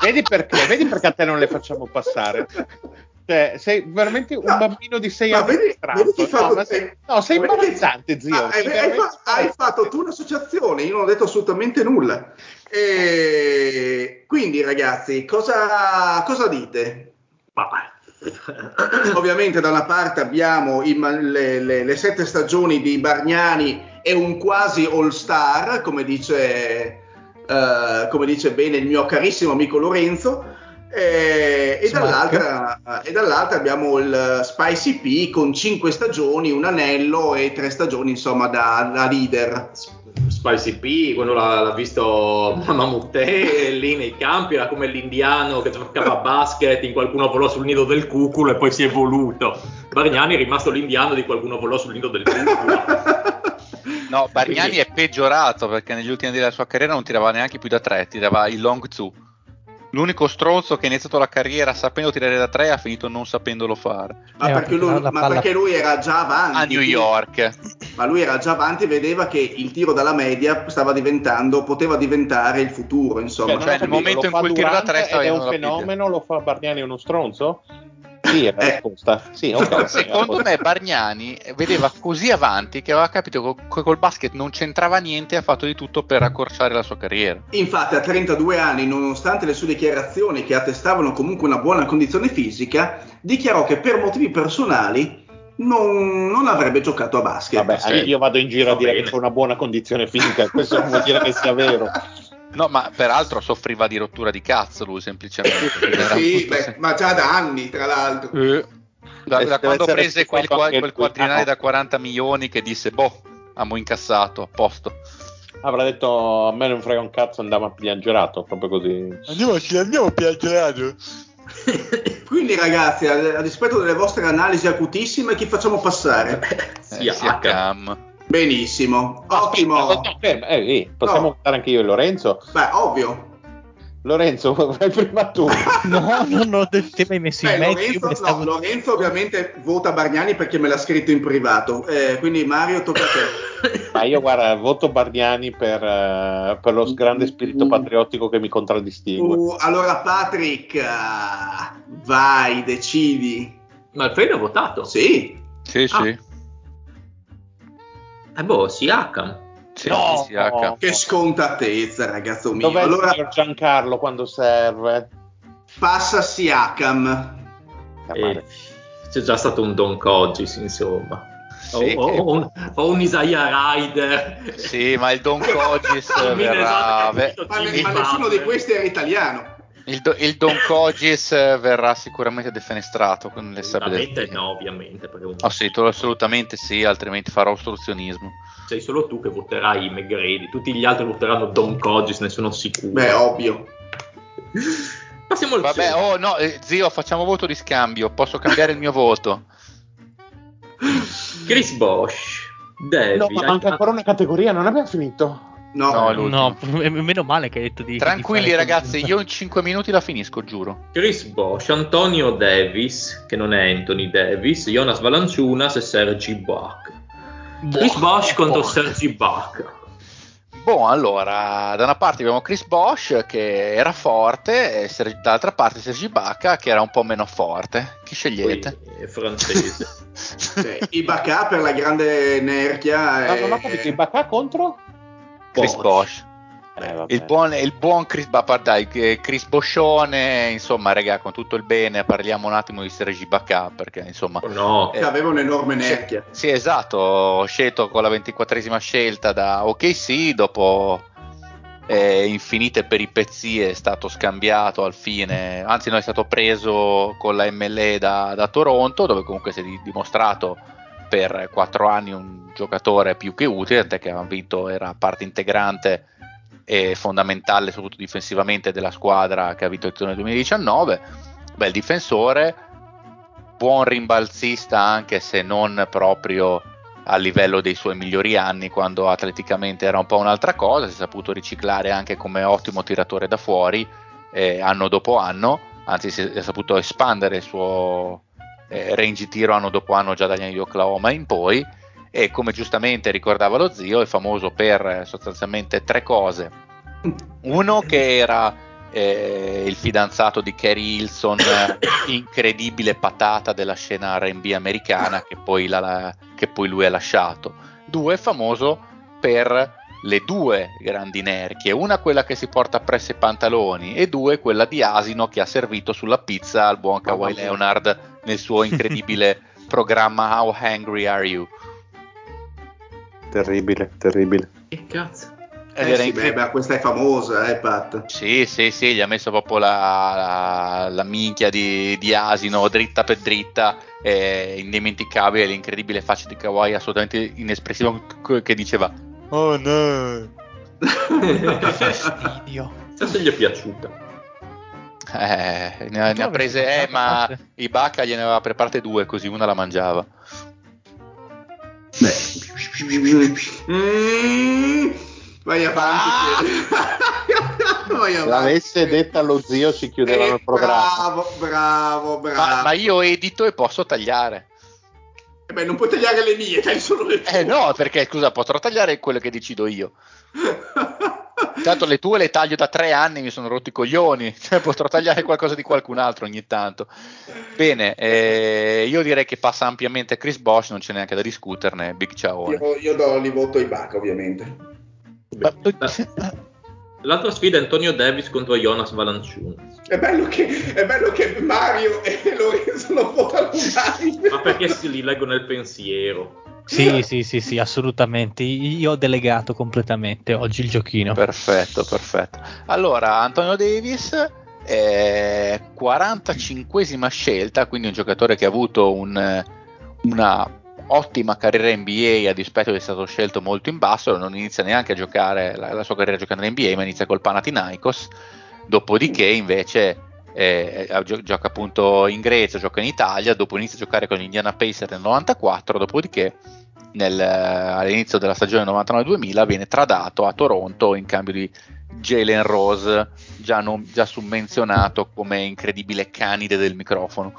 Vedi perché, vedi perché a te non le facciamo passare cioè, sei veramente un no, bambino di 6 anni. Vedi, vedi no, ma sei, no, sei imbarazzante, zio. Ah, hai, hai, fa, hai, fatto tu un'associazione, io non ho detto assolutamente nulla. E quindi, ragazzi, cosa, cosa dite? Ovviamente da una parte abbiamo i, le, le, le, sette stagioni di Bargnani e un quasi all star, come dice, uh, come dice bene il mio carissimo amico Lorenzo, e, e, dall'altra, e, dall'altra, abbiamo il Spicy P con 5 stagioni, un anello e 3 stagioni insomma da, da leader. Spicy P, quello l'ha, l'ha visto Mamute lì nei campi, era come l'indiano che giocava a basket, in qualcuno volò sul nido del cuculo e poi si è evoluto. Bargnani è rimasto l'indiano di qualcuno volò sul nido del cuculo. No, Bargnani Quindi... è peggiorato perché negli ultimi anni della sua carriera non tirava neanche più da tre, tirava il long two l'unico stronzo che ha iniziato la carriera sapendo tirare da tre ha finito non sapendolo fare. Ma, Eh, perché, lui, ma palla- perché lui era già avanti. A New York. Ma lui era già avanti e vedeva che il tiro dalla media stava diventando, poteva diventare il futuro, insomma. ho cioè, nel momento in cui il tiro da tre stava è un fenomeno, lo fa Bargnani uno stronzo? Sì, è la Eh. risposta. Sì, ok. Secondo me Bargnani vedeva così avanti che aveva capito che col basket non c'entrava niente e ha fatto di tutto per accorciare la sua carriera. Infatti a 32 anni, nonostante le sue dichiarazioni che attestavano comunque una buona condizione fisica, dichiarò che per motivi personali non, non avrebbe giocato a basket. Vabbè, Sì. io vado in giro a dire bene. che c'è una buona condizione fisica, questo non vuol dire che sia vero. No, ma peraltro soffriva di rottura di cazzo lui semplicemente. Sì, beh, se- ma già da anni, tra l'altro. Eh, Da, da quando prese quel, quel quadrinale da 40 milioni che disse, boh, amo incassato, a posto. Avrà detto a me non frega un cazzo, andava a piangerato, proprio così. Andiamo, ci andiamo piangerato. Quindi ragazzi, a, a dispetto delle vostre analisi acutissime, chi facciamo passare? Sia Eh, sia H. Cam. Benissimo, ottimo. Aspetta, no, ferma, eh, eh, possiamo No. anche io e Lorenzo. Beh, ovvio. Lorenzo, vai prima tu. No, no, no, te te mi hai messo Beh, in mezzo. Lorenzo, me ne no, Lorenzo ovviamente vota Bargnani perché me l'ha scritto in privato. Eh, quindi Mario, tocca a te. Ma io guarda, voto Bargnani per, eh, per lo grande spirito patriottico che mi contraddistingue. Uh, allora Patrick, ah, vai, decidi. Ma Alfredo ha votato? Sì. Sì, Ah. sì. Eh boh, si H. Sì, No! sì, H. Che scontatezza, ragazzo mio. Dov'è allora Giancarlo quando serve? passa Siakam. Eh, c'è già stato un Don Cogis, insomma. Sì, o, che- o un, o un Isaiah Rider. Sì, ma il Don Cogis verrà... Ma, ma nessuno di questi era italiano. Il, do- il Don Cogis verrà sicuramente defenestrato con le sabbie del Ovviamente Dio. no, ovviamente. Ah sì, tu assolutamente sì, altrimenti farò ostruzionismo. sei solo tu che voterai McGrady. Tutti gli altri voteranno Don Cogis, ne sono sicuro. Beh, ovvio. Passiamo al Vabbè, oh no, eh, zio, facciamo voto di scambio, posso cambiare il mio voto? Chris Bosch. Devi. No, ma manca ancora una categoria, non abbiamo finito. No, No. No, meno male che hai detto di. Tranquilli di fare ragazzi, io in 5 minuti la finisco, giuro. Chris Bosch, Antonio Davis, che non è Anthony Davis, Jonas Valanciunas e Sergi Bach. Chris Bosch contro Sergi Bach. Boh, allora, da una parte abbiamo Chris Bosch che era forte e Ser- dall'altra parte Sergi Bacca che era un po' meno forte. Chi scegliete? Poi è francese. Cioè, Ibaka per la grande nerchia. Ma non ho capito, Ibaka contro? Chris Bosch. Eh. Il buon, il buon Chris, dai, eh, Chris Boscione, insomma, raga, con tutto il bene, parliamo un attimo di Sergi Bacca perché insomma Oh no. che aveva un'enorme nerchia. Sì, esatto, ho scelto con la 24esima scelta da OKC, dopo eh, infinite peripezie è stato scambiato al fine, anzi no, è stato preso con la MLE da, da Toronto, dove comunque si è di- dimostrato per quattro anni un giocatore più che utile, tant'è che aveva vinto, era parte integrante e fondamentale soprattutto difensivamente della squadra che ha vinto il torneo 2019, bel difensore, buon rimbalzista anche se non proprio a livello dei suoi migliori anni quando atleticamente era un po' un'altra cosa, si è saputo riciclare anche come ottimo tiratore da fuori eh, anno dopo anno, anzi si è saputo espandere il suo eh, range tiro anno dopo anno già dagli anni di Oklahoma in poi e come giustamente ricordava lo zio è famoso per eh, sostanzialmente tre cose. Uno che era eh, il fidanzato di Kerry Hilson, eh, incredibile patata della scena RB americana che poi, la- che poi lui ha lasciato. Due, famoso per le due grandi nerchie, una quella che si porta appresso i pantaloni e due quella di asino che ha servito sulla pizza al buon Kawhi. Leonard nel suo incredibile programma How Hungry Are You? Terribile, terribile. Che cazzo? Eh sì, beh, beh, questa è famosa, eh, Pat. Sì, sì, sì, gli ha messo proprio la, la, la minchia di, di asino dritta per dritta, eh, indimenticabile, l'incredibile faccia di Kawhi assolutamente inespressivo che diceva Oh no! Fastidio. Se gli è piaciuta. Eh, ne, ha- ne ha prese, eh, ma Ibaka gliene aveva preparate due così una la mangiava. Mm, vai avanti. L'avesse detta lo zio ci chiudevano eh, il programma. Bravo, bravo, bravo. Ma, ma io edito e posso tagliare. Eh beh, non puoi tagliare le mie, tagli solo le tue. Eh no, perché scusa, potrò tagliare quelle che decido io. Tanto le tue le taglio da tre anni, mi sono rotti i coglioni, cioè, potrò tagliare qualcosa di qualcun altro ogni tanto. Bene, eh, io direi che passa ampiamente Chris Bosch, non c'è neanche da discuterne, Big ciao. Io, io do li voto ai Bac, ovviamente. Beh, L'altra sfida è Antonio Davis contro Jonas Valanciunas. È bello che, è bello che Mario e Lorenzo non votano mai. Ma perché si li leggo nel pensiero? Sì, sì, sì, sì, assolutamente. Io ho delegato completamente oggi il giochino. Perfetto, perfetto. Allora, Antonio Davis, eh, 45esima scelta, quindi un giocatore che ha avuto un, una ottima carriera NBA a dispetto di essere stato scelto molto in basso, non inizia neanche a giocare la, la sua carriera giocando in NBA, ma inizia col Panathinaikos, dopodiché invece eh, gioca appunto in Grecia, gioca in Italia, dopo inizia a giocare con gli Indiana Pacers nel 94, dopodiché nel, all'inizio della stagione 99-2000 viene tradato a Toronto in cambio di Jalen Rose, già, non, già summenzionato come incredibile canide del microfono.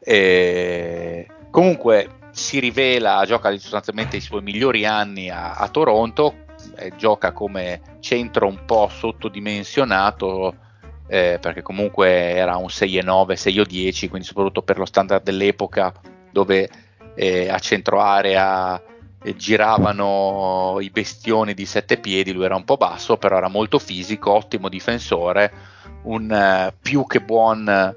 E comunque si rivela, gioca sostanzialmente i suoi migliori anni a, a Toronto, eh, gioca come centro un po' sottodimensionato eh, perché comunque era un 6,9, 6,10, quindi soprattutto per lo standard dell'epoca dove eh, a centro area eh, giravano i bestioni di sette piedi, lui era un po' basso, però era molto fisico, ottimo difensore, un eh, più che buon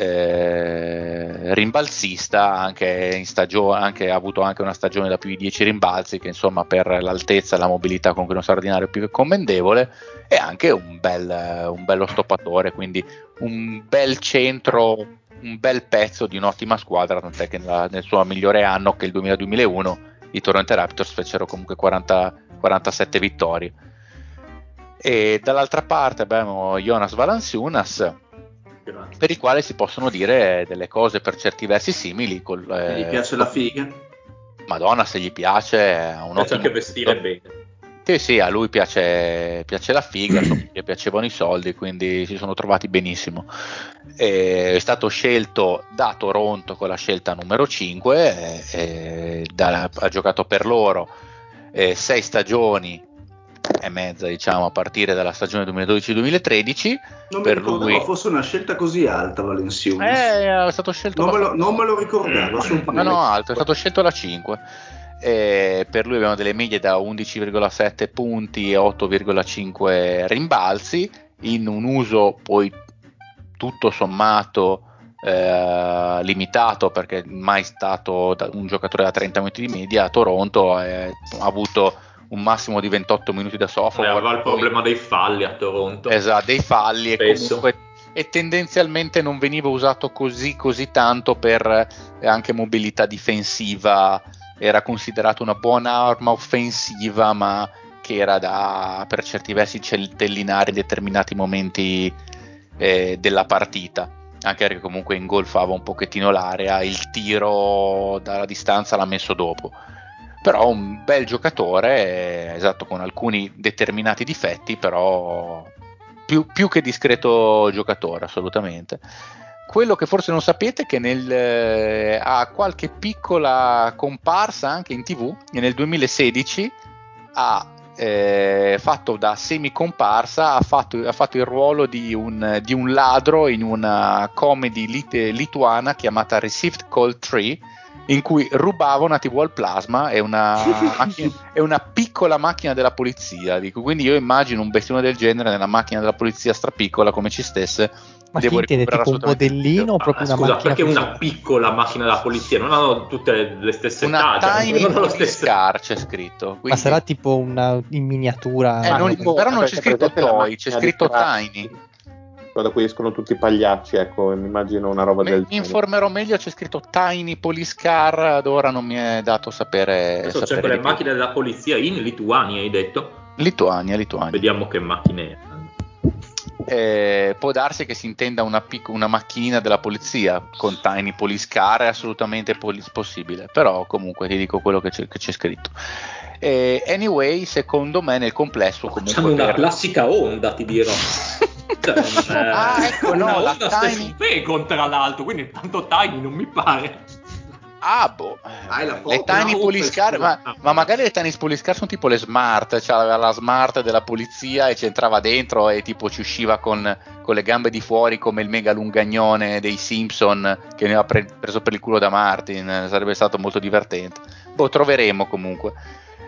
eh, rimbalzista, anche in stagione, ha avuto anche una stagione da più di 10 rimbalzi, che insomma per l'altezza e la mobilità con cui non straordinario più che commendevole, e anche un, bel, un bello stoppatore, quindi un bel centro, un bel pezzo di un'ottima squadra, tant'è che nella, nel suo migliore anno, che è il 2000-2001, i Toronto Raptors fecero comunque 40, 47 vittorie. E dall'altra parte abbiamo Jonas Valanciunas, per il quale si possono dire delle cose per certi versi simili. Col, eh, gli piace la figa? Madonna, se gli piace, ha un piace anche vestire bene. Sì, sì, a lui piace, piace la figa, gli piacevano i soldi, quindi si sono trovati benissimo. è stato scelto da Toronto con la scelta numero 5, e, da, ha giocato per loro eh, sei stagioni e mezza, diciamo, a partire dalla stagione 2012-2013. Non per mi ricordavo lui... fosse una scelta così alta, Valenciunas. Eh, è stato scelto. Non, me lo, non me lo, ricordavo. No, no, alto, è stato scelto la 5. E per lui abbiamo delle medie da 11,7 punti e 8,5 rimbalzi in un uso poi tutto sommato eh, limitato perché mai stato un giocatore da 30 minuti di media a Toronto eh, ha avuto un massimo di 28 minuti da software. aveva il problema dei falli a Toronto. Esatto, dei falli e comunque e tendenzialmente non veniva usato così così tanto per eh, anche mobilità difensiva, era considerato una buona arma offensiva, ma che era da per certi versi centellinare in determinati momenti eh, della partita anche perché comunque ingolfava un pochettino l'area, il tiro dalla distanza l'ha messo dopo però un bel giocatore, esatto, con alcuni determinati difetti, però più, più, che discreto giocatore, assolutamente. Quello che forse non sapete è che nel, eh, ha qualche piccola comparsa anche in tv e nel 2016 ha eh, fatto da semi-comparsa, ha fatto, ha fatto il ruolo di un, di un, ladro in una comedy lit- lituana chiamata Received Call 3 in cui rubava una TV al plasma e una, macchina, e una piccola macchina della polizia. Dico, quindi io immagino un bestione del genere nella macchina della polizia strapiccola come ci stesse. Ma devo intende tipo un modellino o proprio ah, una scusa, macchina? perché una piccola macchina della polizia? Non hanno tutte le stesse una taglie. Tiny non stesse... car c'è scritto. Quindi... Ma sarà tipo una in miniatura? Eh, non, però non c'è scritto toy, c'è scritto tiny da cui escono tutti i pagliacci, ecco, mi immagino una roba mi, del genere. Mi informerò meglio, c'è scritto Tiny Police Car, ad ora non mi è dato sapere. Adesso sapere c'è quelle macchine della polizia in Lituania, hai detto? Lituania, Lituania. Vediamo che macchine eh, può darsi che si intenda una, pic- una macchinina della polizia con Tiny Police Car, è assolutamente pol- possibile, però comunque ti dico quello che c'è, che c'è scritto. E anyway, secondo me nel complesso comunque... Facciamo una per... classica onda, ti dirò. Cioè, ah, ecco, no, la Tiny... Bacon tra l'altro, quindi tanto Tiny non mi pare. Ah, boh. le Tiny Police Car, ma, ma, magari le Tiny Police Car sono tipo le smart, cioè aveva la smart della polizia e ci entrava dentro e tipo ci usciva con, con le gambe di fuori come il mega lungagnone dei Simpson che ne ha pre- preso per il culo da Martin, sarebbe stato molto divertente. Boh, troveremo comunque.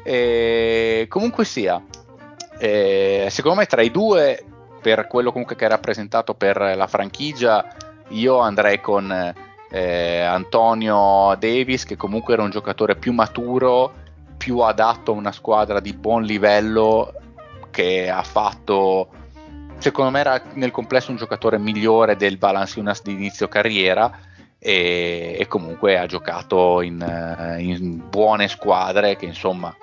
E, comunque sia, e, secondo me tra i due, per quello comunque che è rappresentato per la franchigia, io andrei con eh, Antonio Davis, che comunque era un giocatore più maturo, più adatto a una squadra di buon livello, che ha fatto, secondo me era nel complesso un giocatore migliore del Valanciunas di inizio carriera. E, e comunque ha giocato in, in buone squadre che insomma eh,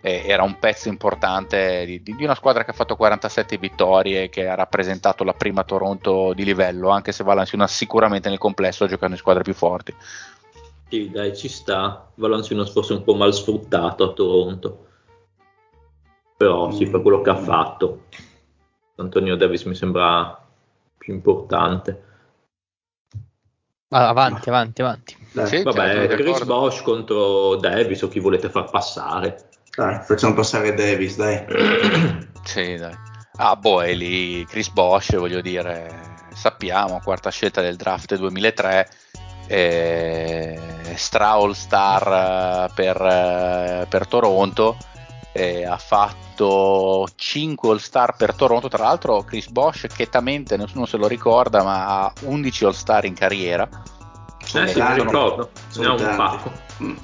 era un pezzo importante di, di, una squadra che ha fatto 47 vittorie che ha rappresentato la prima Toronto di livello, anche se Valanciunas sicuramente nel complesso ha giocato in squadre più forti. Sì, dai, ci sta. Valanciunas forse un po' mal sfruttato a Toronto. Però sì, per quello che ha fatto. Antonio Davis mi sembra più importante. Ah, avanti, avanti, avanti. Sì, Vabbè, Chris Bosch contro Davis o chi volete far passare. Dai, facciamo passare Davis, dai. sì, dai. Ah, è lì Chris Bosch, voglio dire, sappiamo, quarta scelta del draft 2003, eh, Stra All Star eh, per, eh, per Toronto, eh, ha fatto 5 All Star per Toronto, tra l'altro Chris Bosch, chetamente nessuno se lo ricorda, ma ha 11 All Star in carriera. Eh sì, mi ricordo, ne ha un pacco.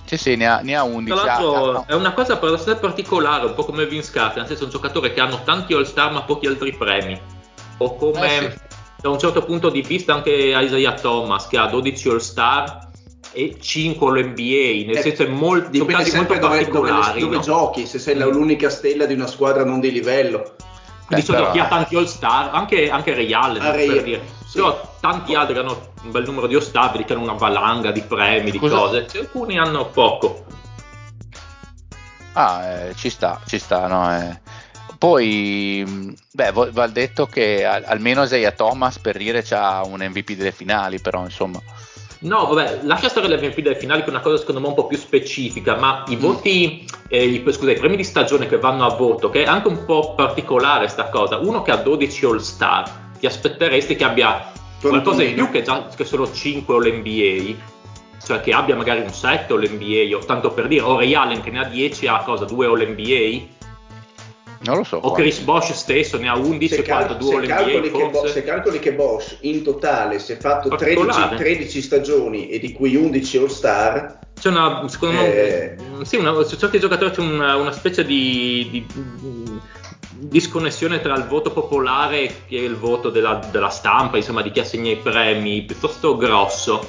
Sì, sì, ne ha, ne ha 11. Tra l'altro, ah, è una cosa particolare, un po' come Vince Carter, nel senso è un giocatore che hanno tanti All-Star ma pochi altri premi. O come, eh sì. da un certo punto di vista, anche Isaiah Thomas, che ha 12 All-Star e 5 all'NBA, nel eh, senso è molto, sono casi molto dove, particolari. Dove, dove no? giochi, se sei l'unica stella di una squadra non di livello. Quindi eh, però... chi ha tanti All-Star, anche, anche Ray, per dire. Sì. Però tanti altri che hanno un bel numero di ostabili, che hanno una valanga di premi, di cose, cioè, alcuni hanno poco. Ah, eh, ci sta, ci sta, no? Eh. Poi, beh, va detto che almeno Isaiah Thomas per dire c'ha un MVP delle finali, però insomma. No, vabbè, lascia stare l'MVP delle finali che è una cosa secondo me un po' più specifica, ma i voti, eh, i, scusa, i premi di stagione che vanno a voto, che è anche un po' particolare sta cosa, uno che ha 12 All-Star, ti aspetteresti che abbia qualcosa in più che, già, che solo 5 All-NBA, cioè che abbia magari un 7 All-NBA, o tanto per dire, o Ray Allen che ne ha 10 ha cosa, 2 All-NBA? Non lo so. O Chris Bosch stesso ne ha 11 se quando cal- 2 se calcoli, che Bo- se calcoli che Bosch in totale si è fatto 13, 13, stagioni e di cui 11 All-Star. C'è una, secondo eh... me, sì, una, su certi giocatori c'è una, una specie di, di, disconnessione tra il voto popolare e il voto della, della stampa, insomma, di chi assegna i premi, piuttosto grosso.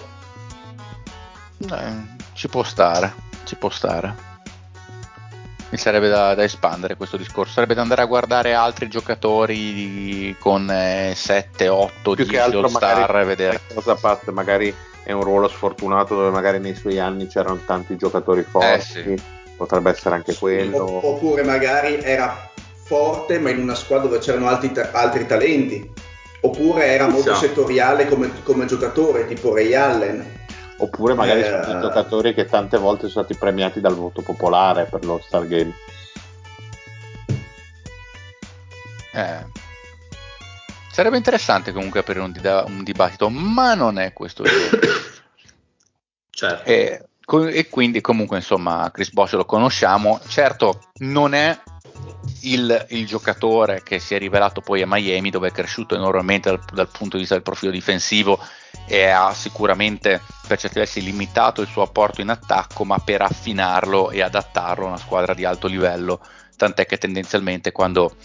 Eh, ci può stare, ci può stare mi sarebbe da, da, espandere questo discorso, sarebbe da andare a guardare altri giocatori con eh, 7, 8, Più 10 All Star e vedere. Cosa parte, magari è un ruolo sfortunato dove magari nei suoi anni c'erano tanti giocatori forti, eh sì. potrebbe essere anche sì, quello. Oppure magari era forte ma in una squadra dove c'erano altri, altri talenti, oppure era molto esatto. settoriale come, come giocatore, tipo Ray Allen oppure magari eh, sono giocatori che tante volte sono stati premiati dal voto popolare per lo Star Game. Eh, sarebbe interessante comunque aprire un, dida- un, dibattito, ma non è questo il certo. E, e, quindi comunque insomma Chris Bosch lo conosciamo, certo non è il, il, giocatore che si è rivelato poi a Miami dove è cresciuto enormemente dal, dal punto di vista del profilo difensivo e ha sicuramente per certi versi limitato il suo apporto in attacco, ma per affinarlo e adattarlo a una squadra di alto livello, tant'è che tendenzialmente quando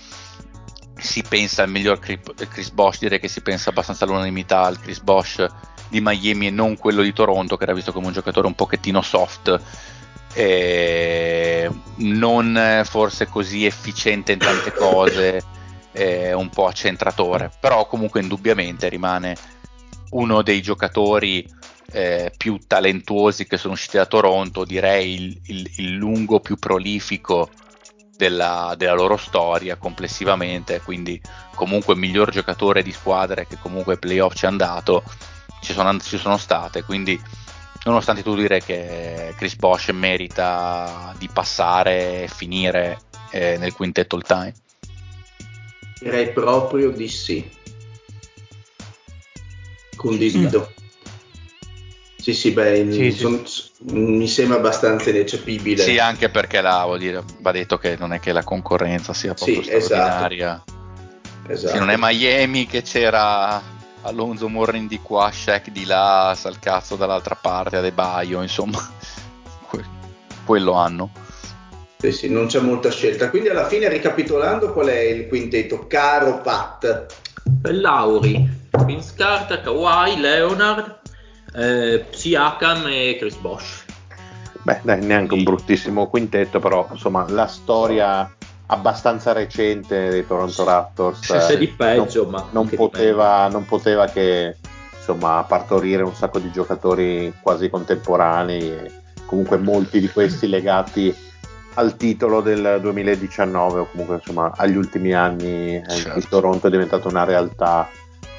si pensa al miglior Chris Bosch, direi che si pensa abbastanza all'unanimità al Chris Bosch di Miami e non quello di Toronto, che era visto come un giocatore un pochettino soft, non forse così efficiente in tante cose, un po' accentratore, però comunque indubbiamente rimane uno dei giocatori eh, più talentuosi che sono usciti da Toronto, direi il, il, il lungo più prolifico della, della, loro storia complessivamente, quindi comunque miglior giocatore di squadre che comunque playoff ci è andato, ci sono, ci sono state, quindi nonostante tu dire che Chris Bosch merita di passare e finire eh, nel quintetto all time. Direi proprio di sì. Condivido. Mm. Sì, sì, beh, sì, son, sì. mi sembra abbastanza ineccepibile. Sì, anche perché là, vuol dire, va detto che non è che la concorrenza sia proprio sì, esatto. straordinaria. Esatto. esatto. Sì, non è Miami che c'era Alonso Morrin di qua, Shaq di là, Salcazzo dall'altra parte, Adebaio, insomma, quello hanno. Sì, sì, non c'è molta scelta. Quindi alla fine, ricapitolando, qual è il quintetto? Caro Pat. Lauri, Vince Carter, Kawhi, Leonard, eh, Siakam e Chris Bosch. Beh, dai, neanche un bruttissimo quintetto, però insomma la storia abbastanza recente dei Toronto Raptors c'è di peggio, non, ma non poteva, non poteva, che insomma partorire un sacco di giocatori quasi contemporanei e comunque molti di questi legati al titolo del 2019 o comunque insomma agli ultimi anni eh, certo. il Toronto è diventato una realtà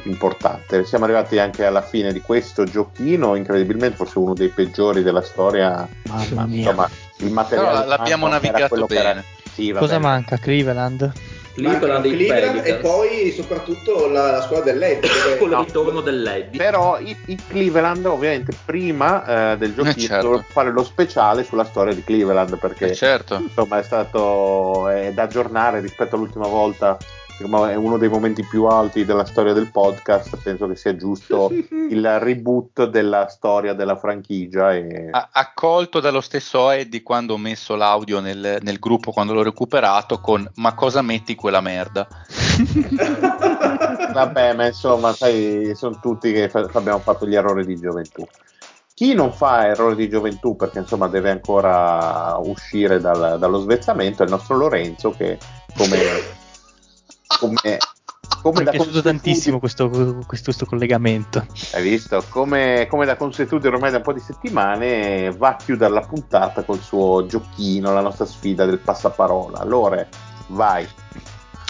importante. Siamo arrivati anche alla fine di questo giochino, incredibilmente forse uno dei peggiori della storia. Mamma mia. Insomma, il materiale Però l'abbiamo navigato bene. Sì, Cosa manca? Cleveland? Cleveland, Cleveland e poi soprattutto la, la squadra dell'Eddy con il ritorno dell'Eddy però i, i, Cleveland ovviamente prima eh, del giochino eh certo. fare lo speciale sulla storia di Cleveland perché eh certo. insomma è stato è da aggiornare rispetto all'ultima volta è uno dei momenti più alti della storia del podcast, penso che sia giusto il reboot della storia della franchigia. E... Accolto dallo stesso Eddie quando ho messo l'audio nel, nel gruppo, quando l'ho recuperato, con ma cosa metti quella merda? Vabbè, ma insomma, sai, sono tutti che fa- abbiamo fatto gli errori di gioventù. Chi non fa errori di gioventù perché insomma deve ancora uscire dal, dallo svezzamento è il nostro Lorenzo che come come, come Mi è piaciuto tantissimo questo, questo, questo, collegamento. Hai visto? Come, come, da consuetudine ormai da un po' di settimane va a chiudere la puntata col suo giochino, la nostra sfida del passaparola. Lore, vai.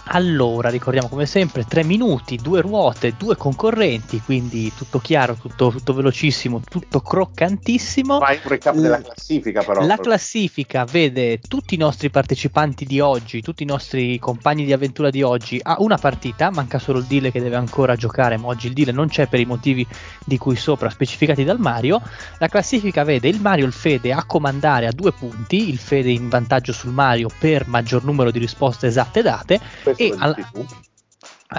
Allora, ricordiamo come sempre, tre minuti, due ruote, due concorrenti, quindi tutto chiaro, tutto, tutto velocissimo, tutto croccantissimo. Fai un recap della classifica però. La classifica vede tutti i nostri partecipanti di oggi, tutti i nostri compagni di avventura di oggi a una partita, manca solo il deal che deve ancora giocare, ma oggi il deal non c'è per i motivi di cui sopra specificati dal Mario. La classifica vede il Mario e il Fede a comandare a due punti, il Fede in vantaggio sul Mario per maggior numero di risposte esatte date e al...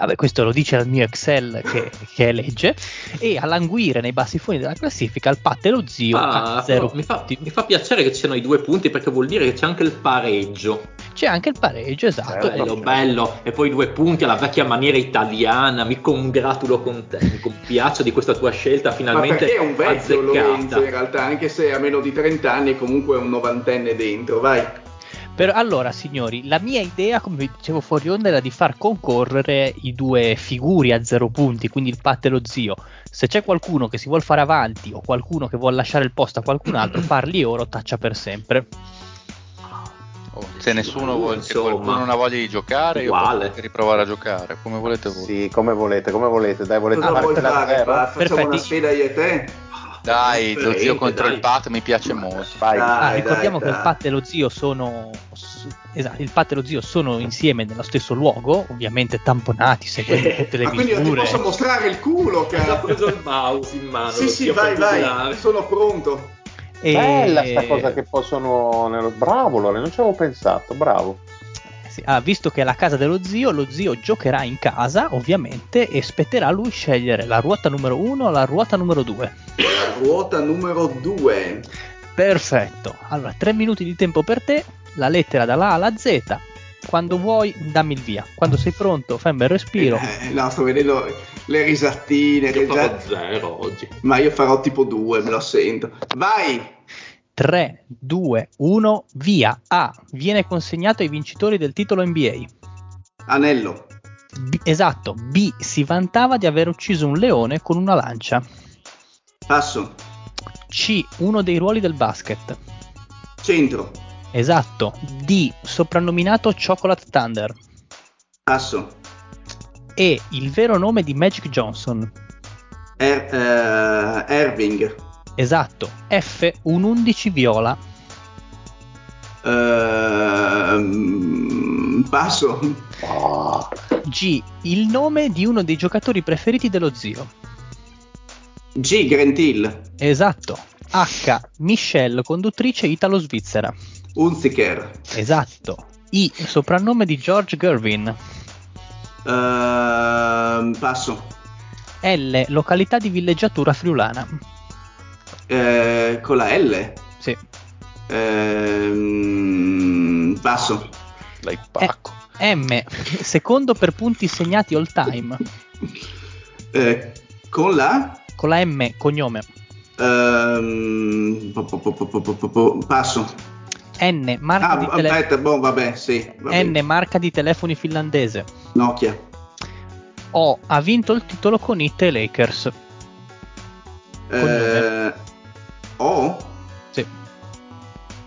Vabbè, questo lo dice il mio Excel che, che legge. E a languire nei bassi fondi della classifica il Pat e lo zio ah, a zero mi fa, mi fa, piacere che ci siano i due punti perché vuol dire che c'è anche il pareggio. C'è anche il pareggio, esatto. Bello, bello. E poi due punti alla vecchia maniera italiana. Mi congratulo con te. Mi compiaccio di questa tua scelta finalmente. Ma perché è un vecchio Lorenzo in realtà, anche se ha meno di 30 anni è comunque un novantenne dentro, vai. Per, allora, signori, la mia idea, come vi dicevo fuori onda, era di far concorrere i due figuri a zero punti, quindi il Pat e lo zio. Se c'è qualcuno che si vuole fare avanti o qualcuno che vuole lasciare il posto a qualcun altro, parli ora o taccia per sempre. Oh, se nessuno vuole, se qualcuno non ha voglia di giocare, uguale. io posso riprovare a giocare, come volete voi. Sì, come volete, come volete. Dai, volete Cosa vuoi fare? Facciamo Perfetti. una sfida io e te? Dai, lo zio contro dai. il Pat mi piace molto. Vai. Dai, ah, ricordiamo dai, che il Pat e lo zio sono esatto, il Pat e lo zio sono insieme nello stesso luogo, ovviamente tamponati, seguendo tutte le misure. Quindi non ti posso mostrare il culo, che ha preso il mouse in mano. Sì, sì, vai, vai, sono pronto. E... Bella sta cosa che possono nello bravo Lore, non ci avevo pensato, bravo sì. Ah, visto che è la casa dello zio, lo zio giocherà in casa, ovviamente, e spetterà a lui scegliere la ruota numero 1 o la ruota numero 2. La ruota numero 2. Perfetto. Allora, 3 minuti di tempo per te, la lettera dalla A alla Z. Quando vuoi, dammi il via. Quando sei pronto, fai un bel respiro. Eh, no, sto vedendo le risattine. Io farò già... zero oggi. Ma io farò tipo 2, me lo sento. Vai! 3, 2, 1, via. A. Viene consegnato ai vincitori del titolo NBA. Anello. B, esatto. B. Si vantava di aver ucciso un leone con una lancia. Passo. C. Uno dei ruoli del basket. Centro. Esatto. D. Soprannominato Chocolate Thunder. Passo. E. Il vero nome di Magic Johnson. Er, eh, Irving. Esatto. F. Un 11 viola. Ehm, passo. Oh, G. Il nome di uno dei giocatori preferiti dello zio. G. Grant Hill. Esatto. H. Michelle, conduttrice italo-svizzera. Unziker. Esatto. I. Soprannome di George Gervin. Ehm, passo. L. Località di villeggiatura friulana. Eh, con la L. Sì. Ehm, passo. Lei pacco. M. Secondo per punti segnati all time. Eh, con la Con la M, cognome. ehm, po- po- po- po- po- po- po- passo. N. Marca, Ah, di, tele- aspetta, boh, vabbè, sì. N. Marca di telefoni finlandese. Nokia. O. Ha vinto il titolo con e Lakers. Eh, O. Sì.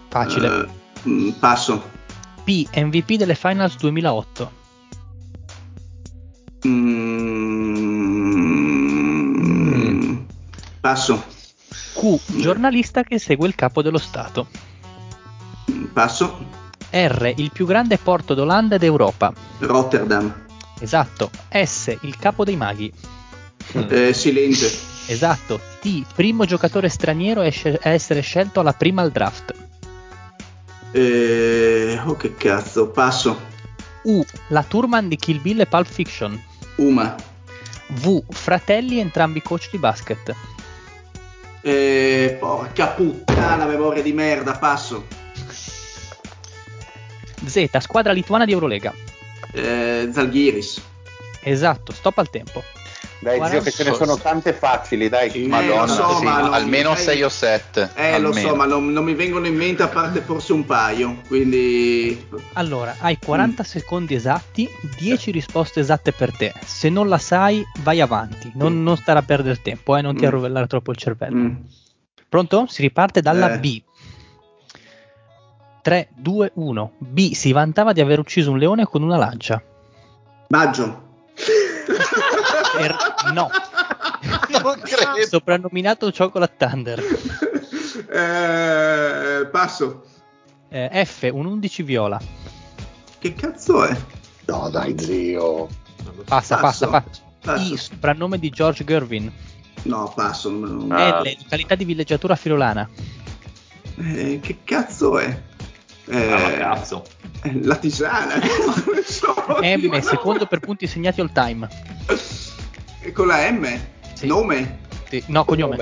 Facile. Mm, passo. P. MVP delle Finals 2008. Mm, Passo. Q. Giornalista che segue il capo dello Stato. Passo. R. Il più grande porto d'Olanda ed Europa. Rotterdam. Esatto. S. Il capo dei maghi. Eh, silente. Esatto. T. Primo giocatore straniero a essere scelto alla prima al draft. Eh, oh che cazzo. Passo. U. La Turman di Kill Bill e Pulp Fiction. Uma. V. Fratelli entrambi coach di basket. Eh, porca puttana, memoria di merda. Passo. Z. Squadra lituana di Eurolega. Eh, Zalgiris. Esatto. Stop al tempo. Dai, zio, che ce ne sono tante facili, dai. Sì, Madonna, lo so, sì, ma almeno eh, 6 o 7. Eh, lo so, ma non, non mi vengono in mente a parte forse un paio. Quindi. Allora, hai 40 secondi esatti, 10 risposte esatte per te. Se non la sai, vai avanti. Non, Mm. non stare a perdere tempo, eh, non ti Mm. arrovellare troppo il cervello. Mm. Pronto? Si riparte dalla Eh. B. 3, 2, 1. B. Si vantava di aver ucciso un leone con una lancia. Maggio. Er- no. Non credo. Soprannominato Chocolate Thunder. Eh, passo. Eh, F. Un 11 viola. Che cazzo è? No, dai, zio. Passa, Passo. passa, passa. Passo. I. Soprannome di George Gervin. No, passo. non- Ah. L. Località di villeggiatura friulana. Eh, che cazzo è? Eh, Ah, cazzo. eh, la tisana. Non so. M. Secondo per punti segnati all time. E con la M? Sì. Nome? Sì, No, cognome.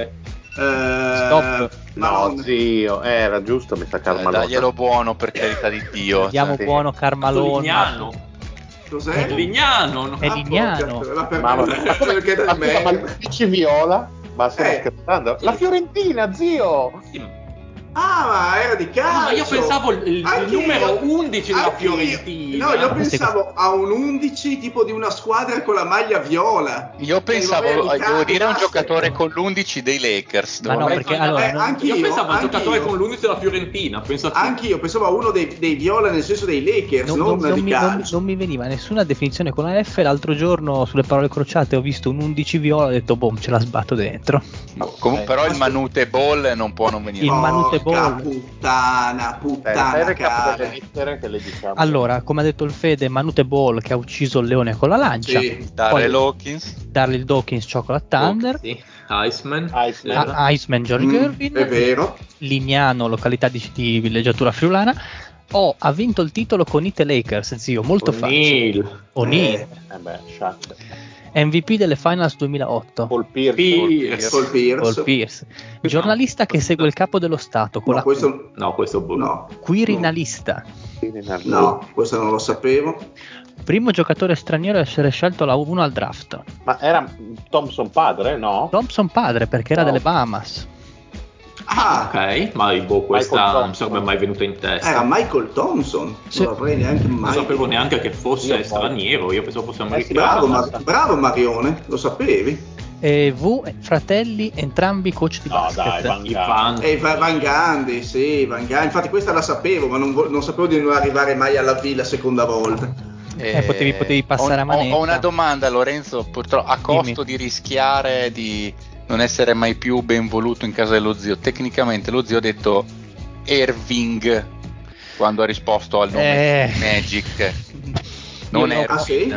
Eh, Stop. No, zio, eh, era giusto, mi sa Eh, Carmalone. daglielo buono per carità di Dio. Diamo Cioè, buono Carmalone. Lignano. Cos'è? Lignano. no? È Lignano. Porca, la per- da ma, ma, me. dici viola? Ma stiamo Eh. scherzando? La Fiorentina, zio! Sì. Ah, ma era di calcio. Ah, ma io pensavo il, il Anche numero io- 11 della anche io- Fiorentina. No, io pensavo a un 11 tipo di una squadra con la maglia viola. Io pensavo, Eh, devo dire, a un giocatore con l'11 dei Lakers. Ma no, perché allora eh, anche io io, pensavo al anche giocatore io. con l'11 della Fiorentina. Anche io pensavo a uno dei, dei viola nel senso dei Lakers, non, non, non- non di mi, non- calcio. non mi veniva nessuna definizione con la F. L'altro giorno sulle parole crociate ho visto un 11 viola. Ho detto, boh, ce la sbatto dentro. Ma com- Eh, però il Manute Ball non può non venire. Il Manute Porca Ball. puttana, fai puttana cara. diciamo. Allora, come ha detto il Fede, Manute Ball che ha ucciso il leone con la lancia. Sì. Darrell Hawkins. Darryl Dawkins, Chocolate Thunder. Sì. Iceman. Iceman. Era. A- Iceman, George Mm, Gervin. è vero. Lignano, località di, di villeggiatura friulana. O ha vinto il titolo con It Lakers, zio, molto facile. O'Neal. O'Neal, Eh beh, Shaq. MVP delle Finals 2008. Paul Pierce. Pierce. Paul Pierce. Paul Pierce. Giornalista che segue il capo dello Stato con No, la questo No, questo boh. no. Quirinalista. No, questo non lo sapevo. Primo giocatore straniero a essere scelto alla 1 al draft. Ma era Thompson padre, no? Thompson padre perché era No. delle Bahamas. Ah, Ok, ma boh, questa non sarebbe mai venuta in testa. era Michael Thompson. Sì. Non l'avrei neanche non mai. sapevo neanche che fosse Io straniero, io pensavo fosse Eh americano. Bravo, basta. ma- bravo Marione, lo sapevi? E V, fratelli, entrambi coach di no, basket. Dai, Van. Eh, Van Gandhi, sì, Van Gandhi. Infatti questa la sapevo, ma non, non sapevo di non arrivare mai alla V la seconda volta. Eh, potevi, potevi, passare ho, a manetta. Ho una domanda, Lorenzo, purtroppo a costo Dimmi. di rischiare di non essere mai più ben voluto in casa dello zio. Tecnicamente lo zio ha detto Irving quando ha risposto al nome eh. Magic. Non è ah, sì?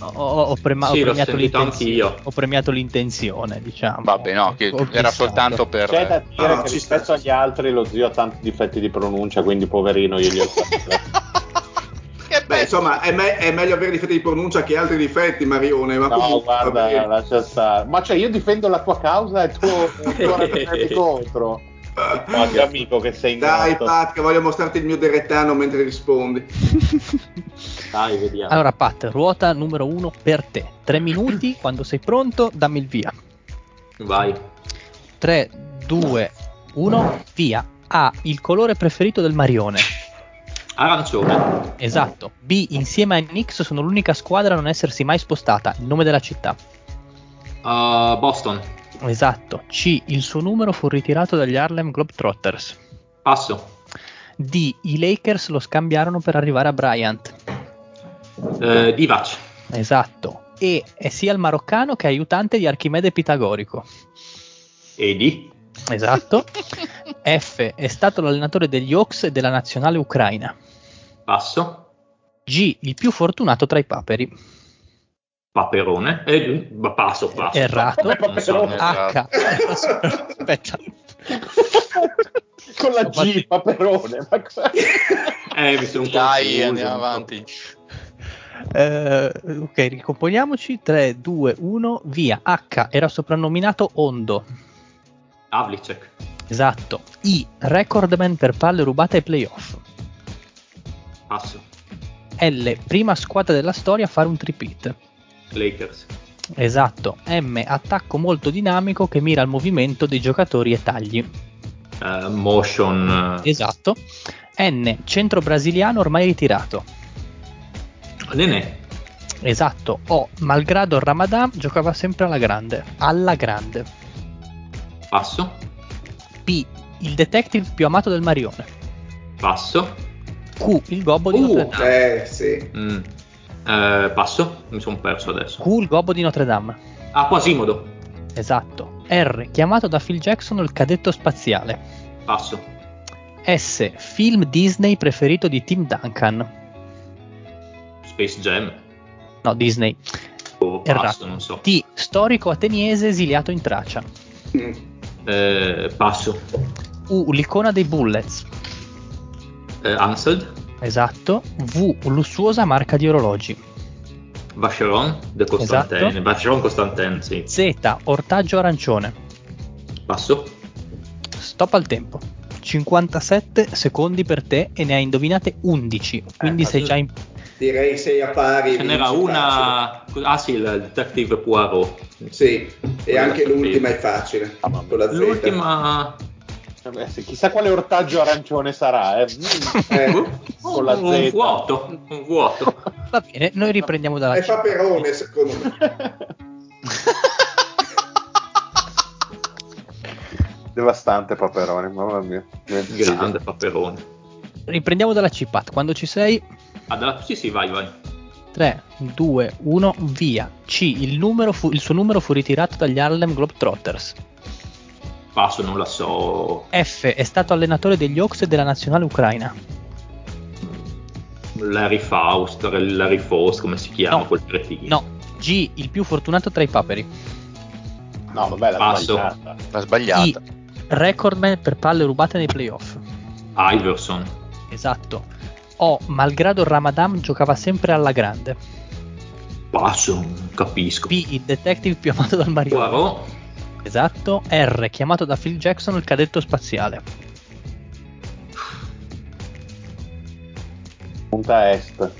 ho, ho, prema- sì, ho, premiato l'intenzione, ho, premiato l'intenzione, diciamo. Vabbè, no, che era soltanto per. C'è da dire ah, che rispetto agli altri lo zio ha tanti difetti di pronuncia, quindi poverino io gli ho fatto. Beh, insomma, è, me- è, meglio avere difetti di pronuncia che altri difetti, Marione. Ma no, comunque, guarda, lascia stare. Ma cioè, io difendo la tua causa e tu, rappresenti contro. Qualche amico che sei in Dai, grado. Pat, che voglio mostrarti il mio derettano mentre rispondi. Dai, vediamo. Allora, Pat, ruota numero uno per te. Tre minuti, quando sei pronto, dammi il via. Vai. 3, 2, 1, via. A. Il colore preferito del Marione. Arancione. Esatto. B. Insieme ai Knicks sono l'unica squadra a non essersi mai spostata. Il nome della città. Uh, Boston. Esatto. C. Il suo numero fu ritirato dagli Harlem Globetrotters. Passo. D. I Lakers lo scambiarono per arrivare a Bryant. Uh, Divac. Esatto. E è sia il maroccano che aiutante di Archimede Pitagorico. Edi. Esatto. F. È stato l'allenatore degli Hawks e della nazionale ucraina. Passo. G. Il più fortunato tra i paperi. Paperone. Eh, passo, passo. Errato. H. Aspetta. Con la G, paperone. eh, mi sono Dai, andiamo avanti. Uh, ok, ricomponiamoci. 3, 2, 1, via. H era soprannominato Ondo. Havlicek. Esatto. I recordman per palle rubate ai playoff. Passo. L prima squadra della storia a fare un tripit. Lakers. Esatto. M attacco molto dinamico che mira al movimento dei giocatori e tagli. Uh, motion. Esatto. N centro brasiliano ormai ritirato. Nenè. Esatto. O malgrado Ramadan giocava sempre alla grande. Alla grande. Passo. P il detective più amato del Marione. Passo. Q il gobbo di uh, Notre Dame. Eh, sì. Mm. Eh, passo, mi sono perso adesso. Q il gobbo di Notre Dame. Ah, Quasimodo. Esatto. R chiamato da Phil Jackson il cadetto spaziale. Passo. S film Disney preferito di Tim Duncan. Space Jam. No, Disney. Oh, passo, non so. T storico ateniese esiliato in Tracia. Mm. Eh, passo. U l'icona dei Bullets. Eh, Anseld. Esatto. V lussuosa marca di orologi. Vacheron de Constantin. Esatto. Vacheron Constantin, sì. Z ortaggio arancione. Passo. Stop al tempo. 57 secondi per te e ne hai indovinate 11, quindi eh, sei già in... Direi sei a pari. Ce n'era una... Facile. Ah sì, il Detective Poirot. Sì, e anche l'ultima è facile. Ah, l'ultima... Eh, chissà quale ortaggio arancione sarà, eh. eh. Con la Z. Un vuoto, un vuoto. Va bene, noi riprendiamo dalla... È paperone, secondo me. Devastante Paperone, mamma mia. Grande Paperone. Riprendiamo dalla CPAT, quando ci sei? Ah, dalla... Sì, sì, vai, vai. 3, 2, 1, via. C, il, fu, il suo numero fu ritirato dagli Harlem Globetrotters. Passo, non la so. F, è stato allenatore degli Hawks e della nazionale ucraina. Larry Faust, Larry Faust, come si chiama no, quel cretino? No, G, il più fortunato tra i paperi. No, vabbè, la Passo. sbagliata. La sbagliata. I, recordman per palle rubate nei playoff. Iverson. Esatto. O, malgrado Ramadan giocava sempre alla grande. Passo, non capisco. P, il detective più amato dal Mario. Poirot. Esatto. R, chiamato da Phil Jackson il cadetto spaziale. Punta est.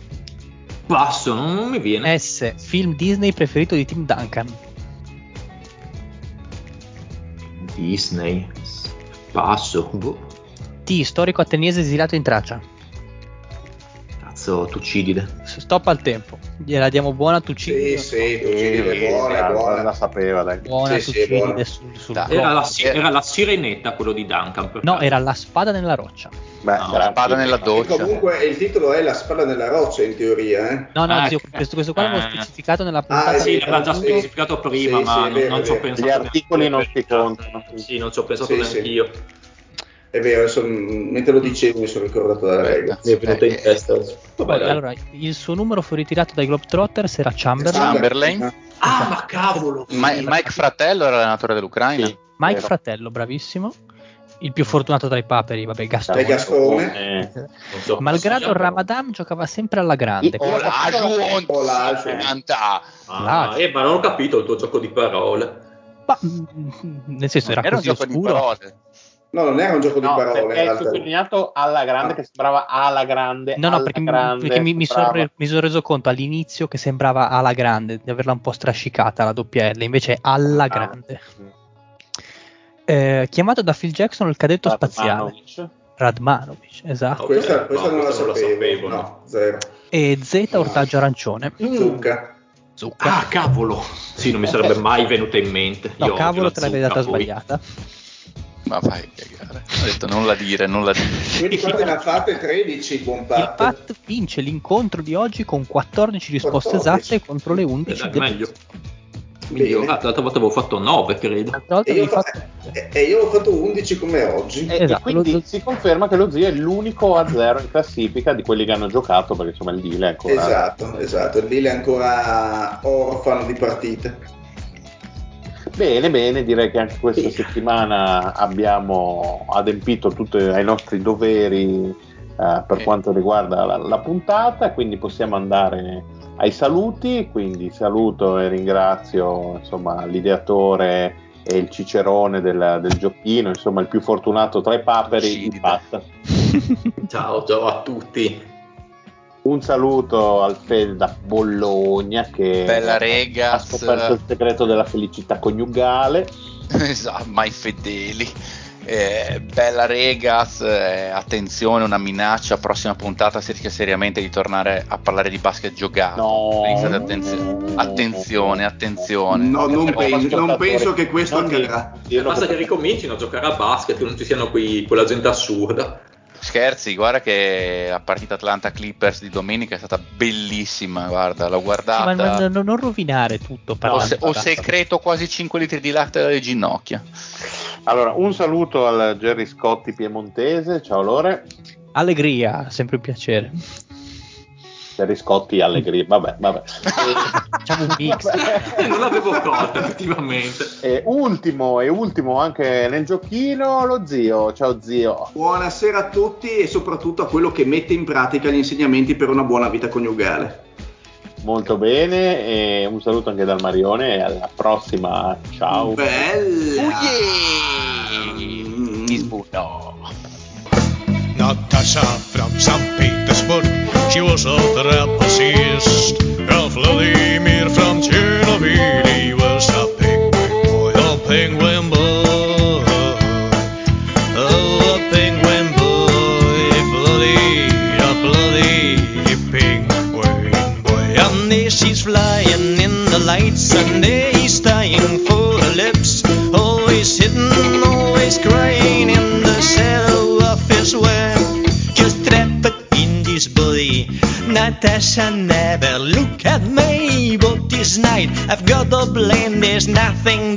Passo, non mi viene. S, film Disney preferito di Tim Duncan. Disney. Passo. Boh. T, storico ateniese esiliato in Tracia. Cazzo, Tucidide. Stop al tempo. Gliela diamo buona Tuccini? Sì, sì, Tuccini è buona, buona. La sapeva, dai. Buona Sì, sì, è buona. Sul, sul Era la, era la sirenetta quello di Duncan. No, caso. era la spada nella roccia. Beh, No, gran spada nella E doccia. comunque il titolo è La spada nella roccia in teoria, eh? No, no, Ah, zio, questo, questo qua l'avevo ah. specificato nella puntata. eh, Sì, l'aveva già specificato prima, Sì, ma sì, non, vero, non ci ho pensato. Gli articoli non neanche. si contano. Sì, non ci ho pensato neanche io. È vero, adesso, mentre lo dicevo mi sono ricordato della regola. Mi è venuta in Eh, testa. Vabbè, dai. Allora, il suo numero fu ritirato dai Globetrotters era Chamberlain. Chamberlain. Ah, ma cavolo! Ma- Mike Fratello era l'allenatore dell'Ucraina. Sì. Mike Vero. Fratello, bravissimo. Il più fortunato tra i paperi, vabbè, Gastone. Eh, so, Malgrado ma- Ramadan giocava sempre alla grande. Oh, Olaju, Olaju. 80. Ah, eh, ma non ho capito il tuo gioco di parole. Ma, mm, nel senso, era, Era un così gioco di oscuro. parole. No, non era un gioco di No, parole perché è realtà. sottolineato alla grande che sembrava alla grande. No, no, perché, mi- grande, perché mi, mi sono re- mi sono reso conto all'inizio che sembrava alla grande, di averla un po' strascicata la doppia L, invece è alla Ah. grande. Eh, chiamato da Phil Jackson il cadetto spaziale, Radmanovic. Radmanovic, esatto. Ok, Questa, ma questa non la questa non la sapevo. sapevo, no, zero. E Z ortaggio arancione. Zucca. Zucca. Ah, cavolo! Sì, non mi sarebbe mai venuta in mente. no, Io cavolo, te l'avevi zucca, data poi. sbagliata. Ma vai a cagare. Ho detto non la dire, non la dire. Quindi quante ne ha fatte? 13, buon Il Pat. Pat vince l'incontro di oggi con 14 risposte 14. esatte contro le Eh, 11 dai, del- meglio. Migliorato. L'altra volta avevo fatto 9, credo. E io, fatto... fa- e- e io ho fatto 11 come oggi. E, e Esatto, quindi lo- si conferma che lo zio è l'unico a zero in classifica di quelli che hanno giocato, perché insomma il deal è ancora. Esatto, esatto. Il Lille è ancora orfano di partite. Bene, bene, direi che anche questa settimana abbiamo adempito tutti ai nostri doveri eh, per Sì. quanto riguarda la, la puntata, quindi possiamo andare ai saluti, quindi saluto e ringrazio insomma, l'ideatore e il cicerone del, del giochino, insomma il più fortunato tra i paperi. Ciao, ciao a tutti. Un saluto al Fede da Bologna che Bella ha Regas. scoperto il segreto della felicità coniugale. Esatto, mai fedeli. Eh, bella Regas, eh, attenzione, una minaccia, prossima puntata si rischia seriamente di tornare a parlare di basket giocato. No. Attenzione, attenzione, attenzione. No, non, Abbiamo pen- non penso che questo Non accadrà. Basta che ricomincino a giocare a basket, non ci siano qui quella gente assurda. Scherzi, guarda che la partita Atlanta Clippers di domenica è stata bellissima, guarda, l'ho Sì, guardata. ma, ma non- non rovinare tutto. ho, parlando se- di ho secreto quasi 5 litri di latte dalle ginocchia. Allora, un saluto al Jerry Scotti piemontese, ciao Lore. Allegria, sempre un piacere. Jerry Scotti allegria, vabbè, vabbè. Facciamo un mix. Non l'avevo colta, effettivamente. E ultimo e ultimo anche nel giochino lo zio, ciao zio. Buonasera a tutti e soprattutto a quello che mette in pratica gli insegnamenti per una buona vita coniugale. Molto bene e un saluto anche dal Marione e alla prossima, ciao. Bella! Mi Mm. sputo. Natasha from St. Petersburg, she was a trapezist. Ralph Vladimir Natasha never look at me, but this night I've got a blame. There's nothing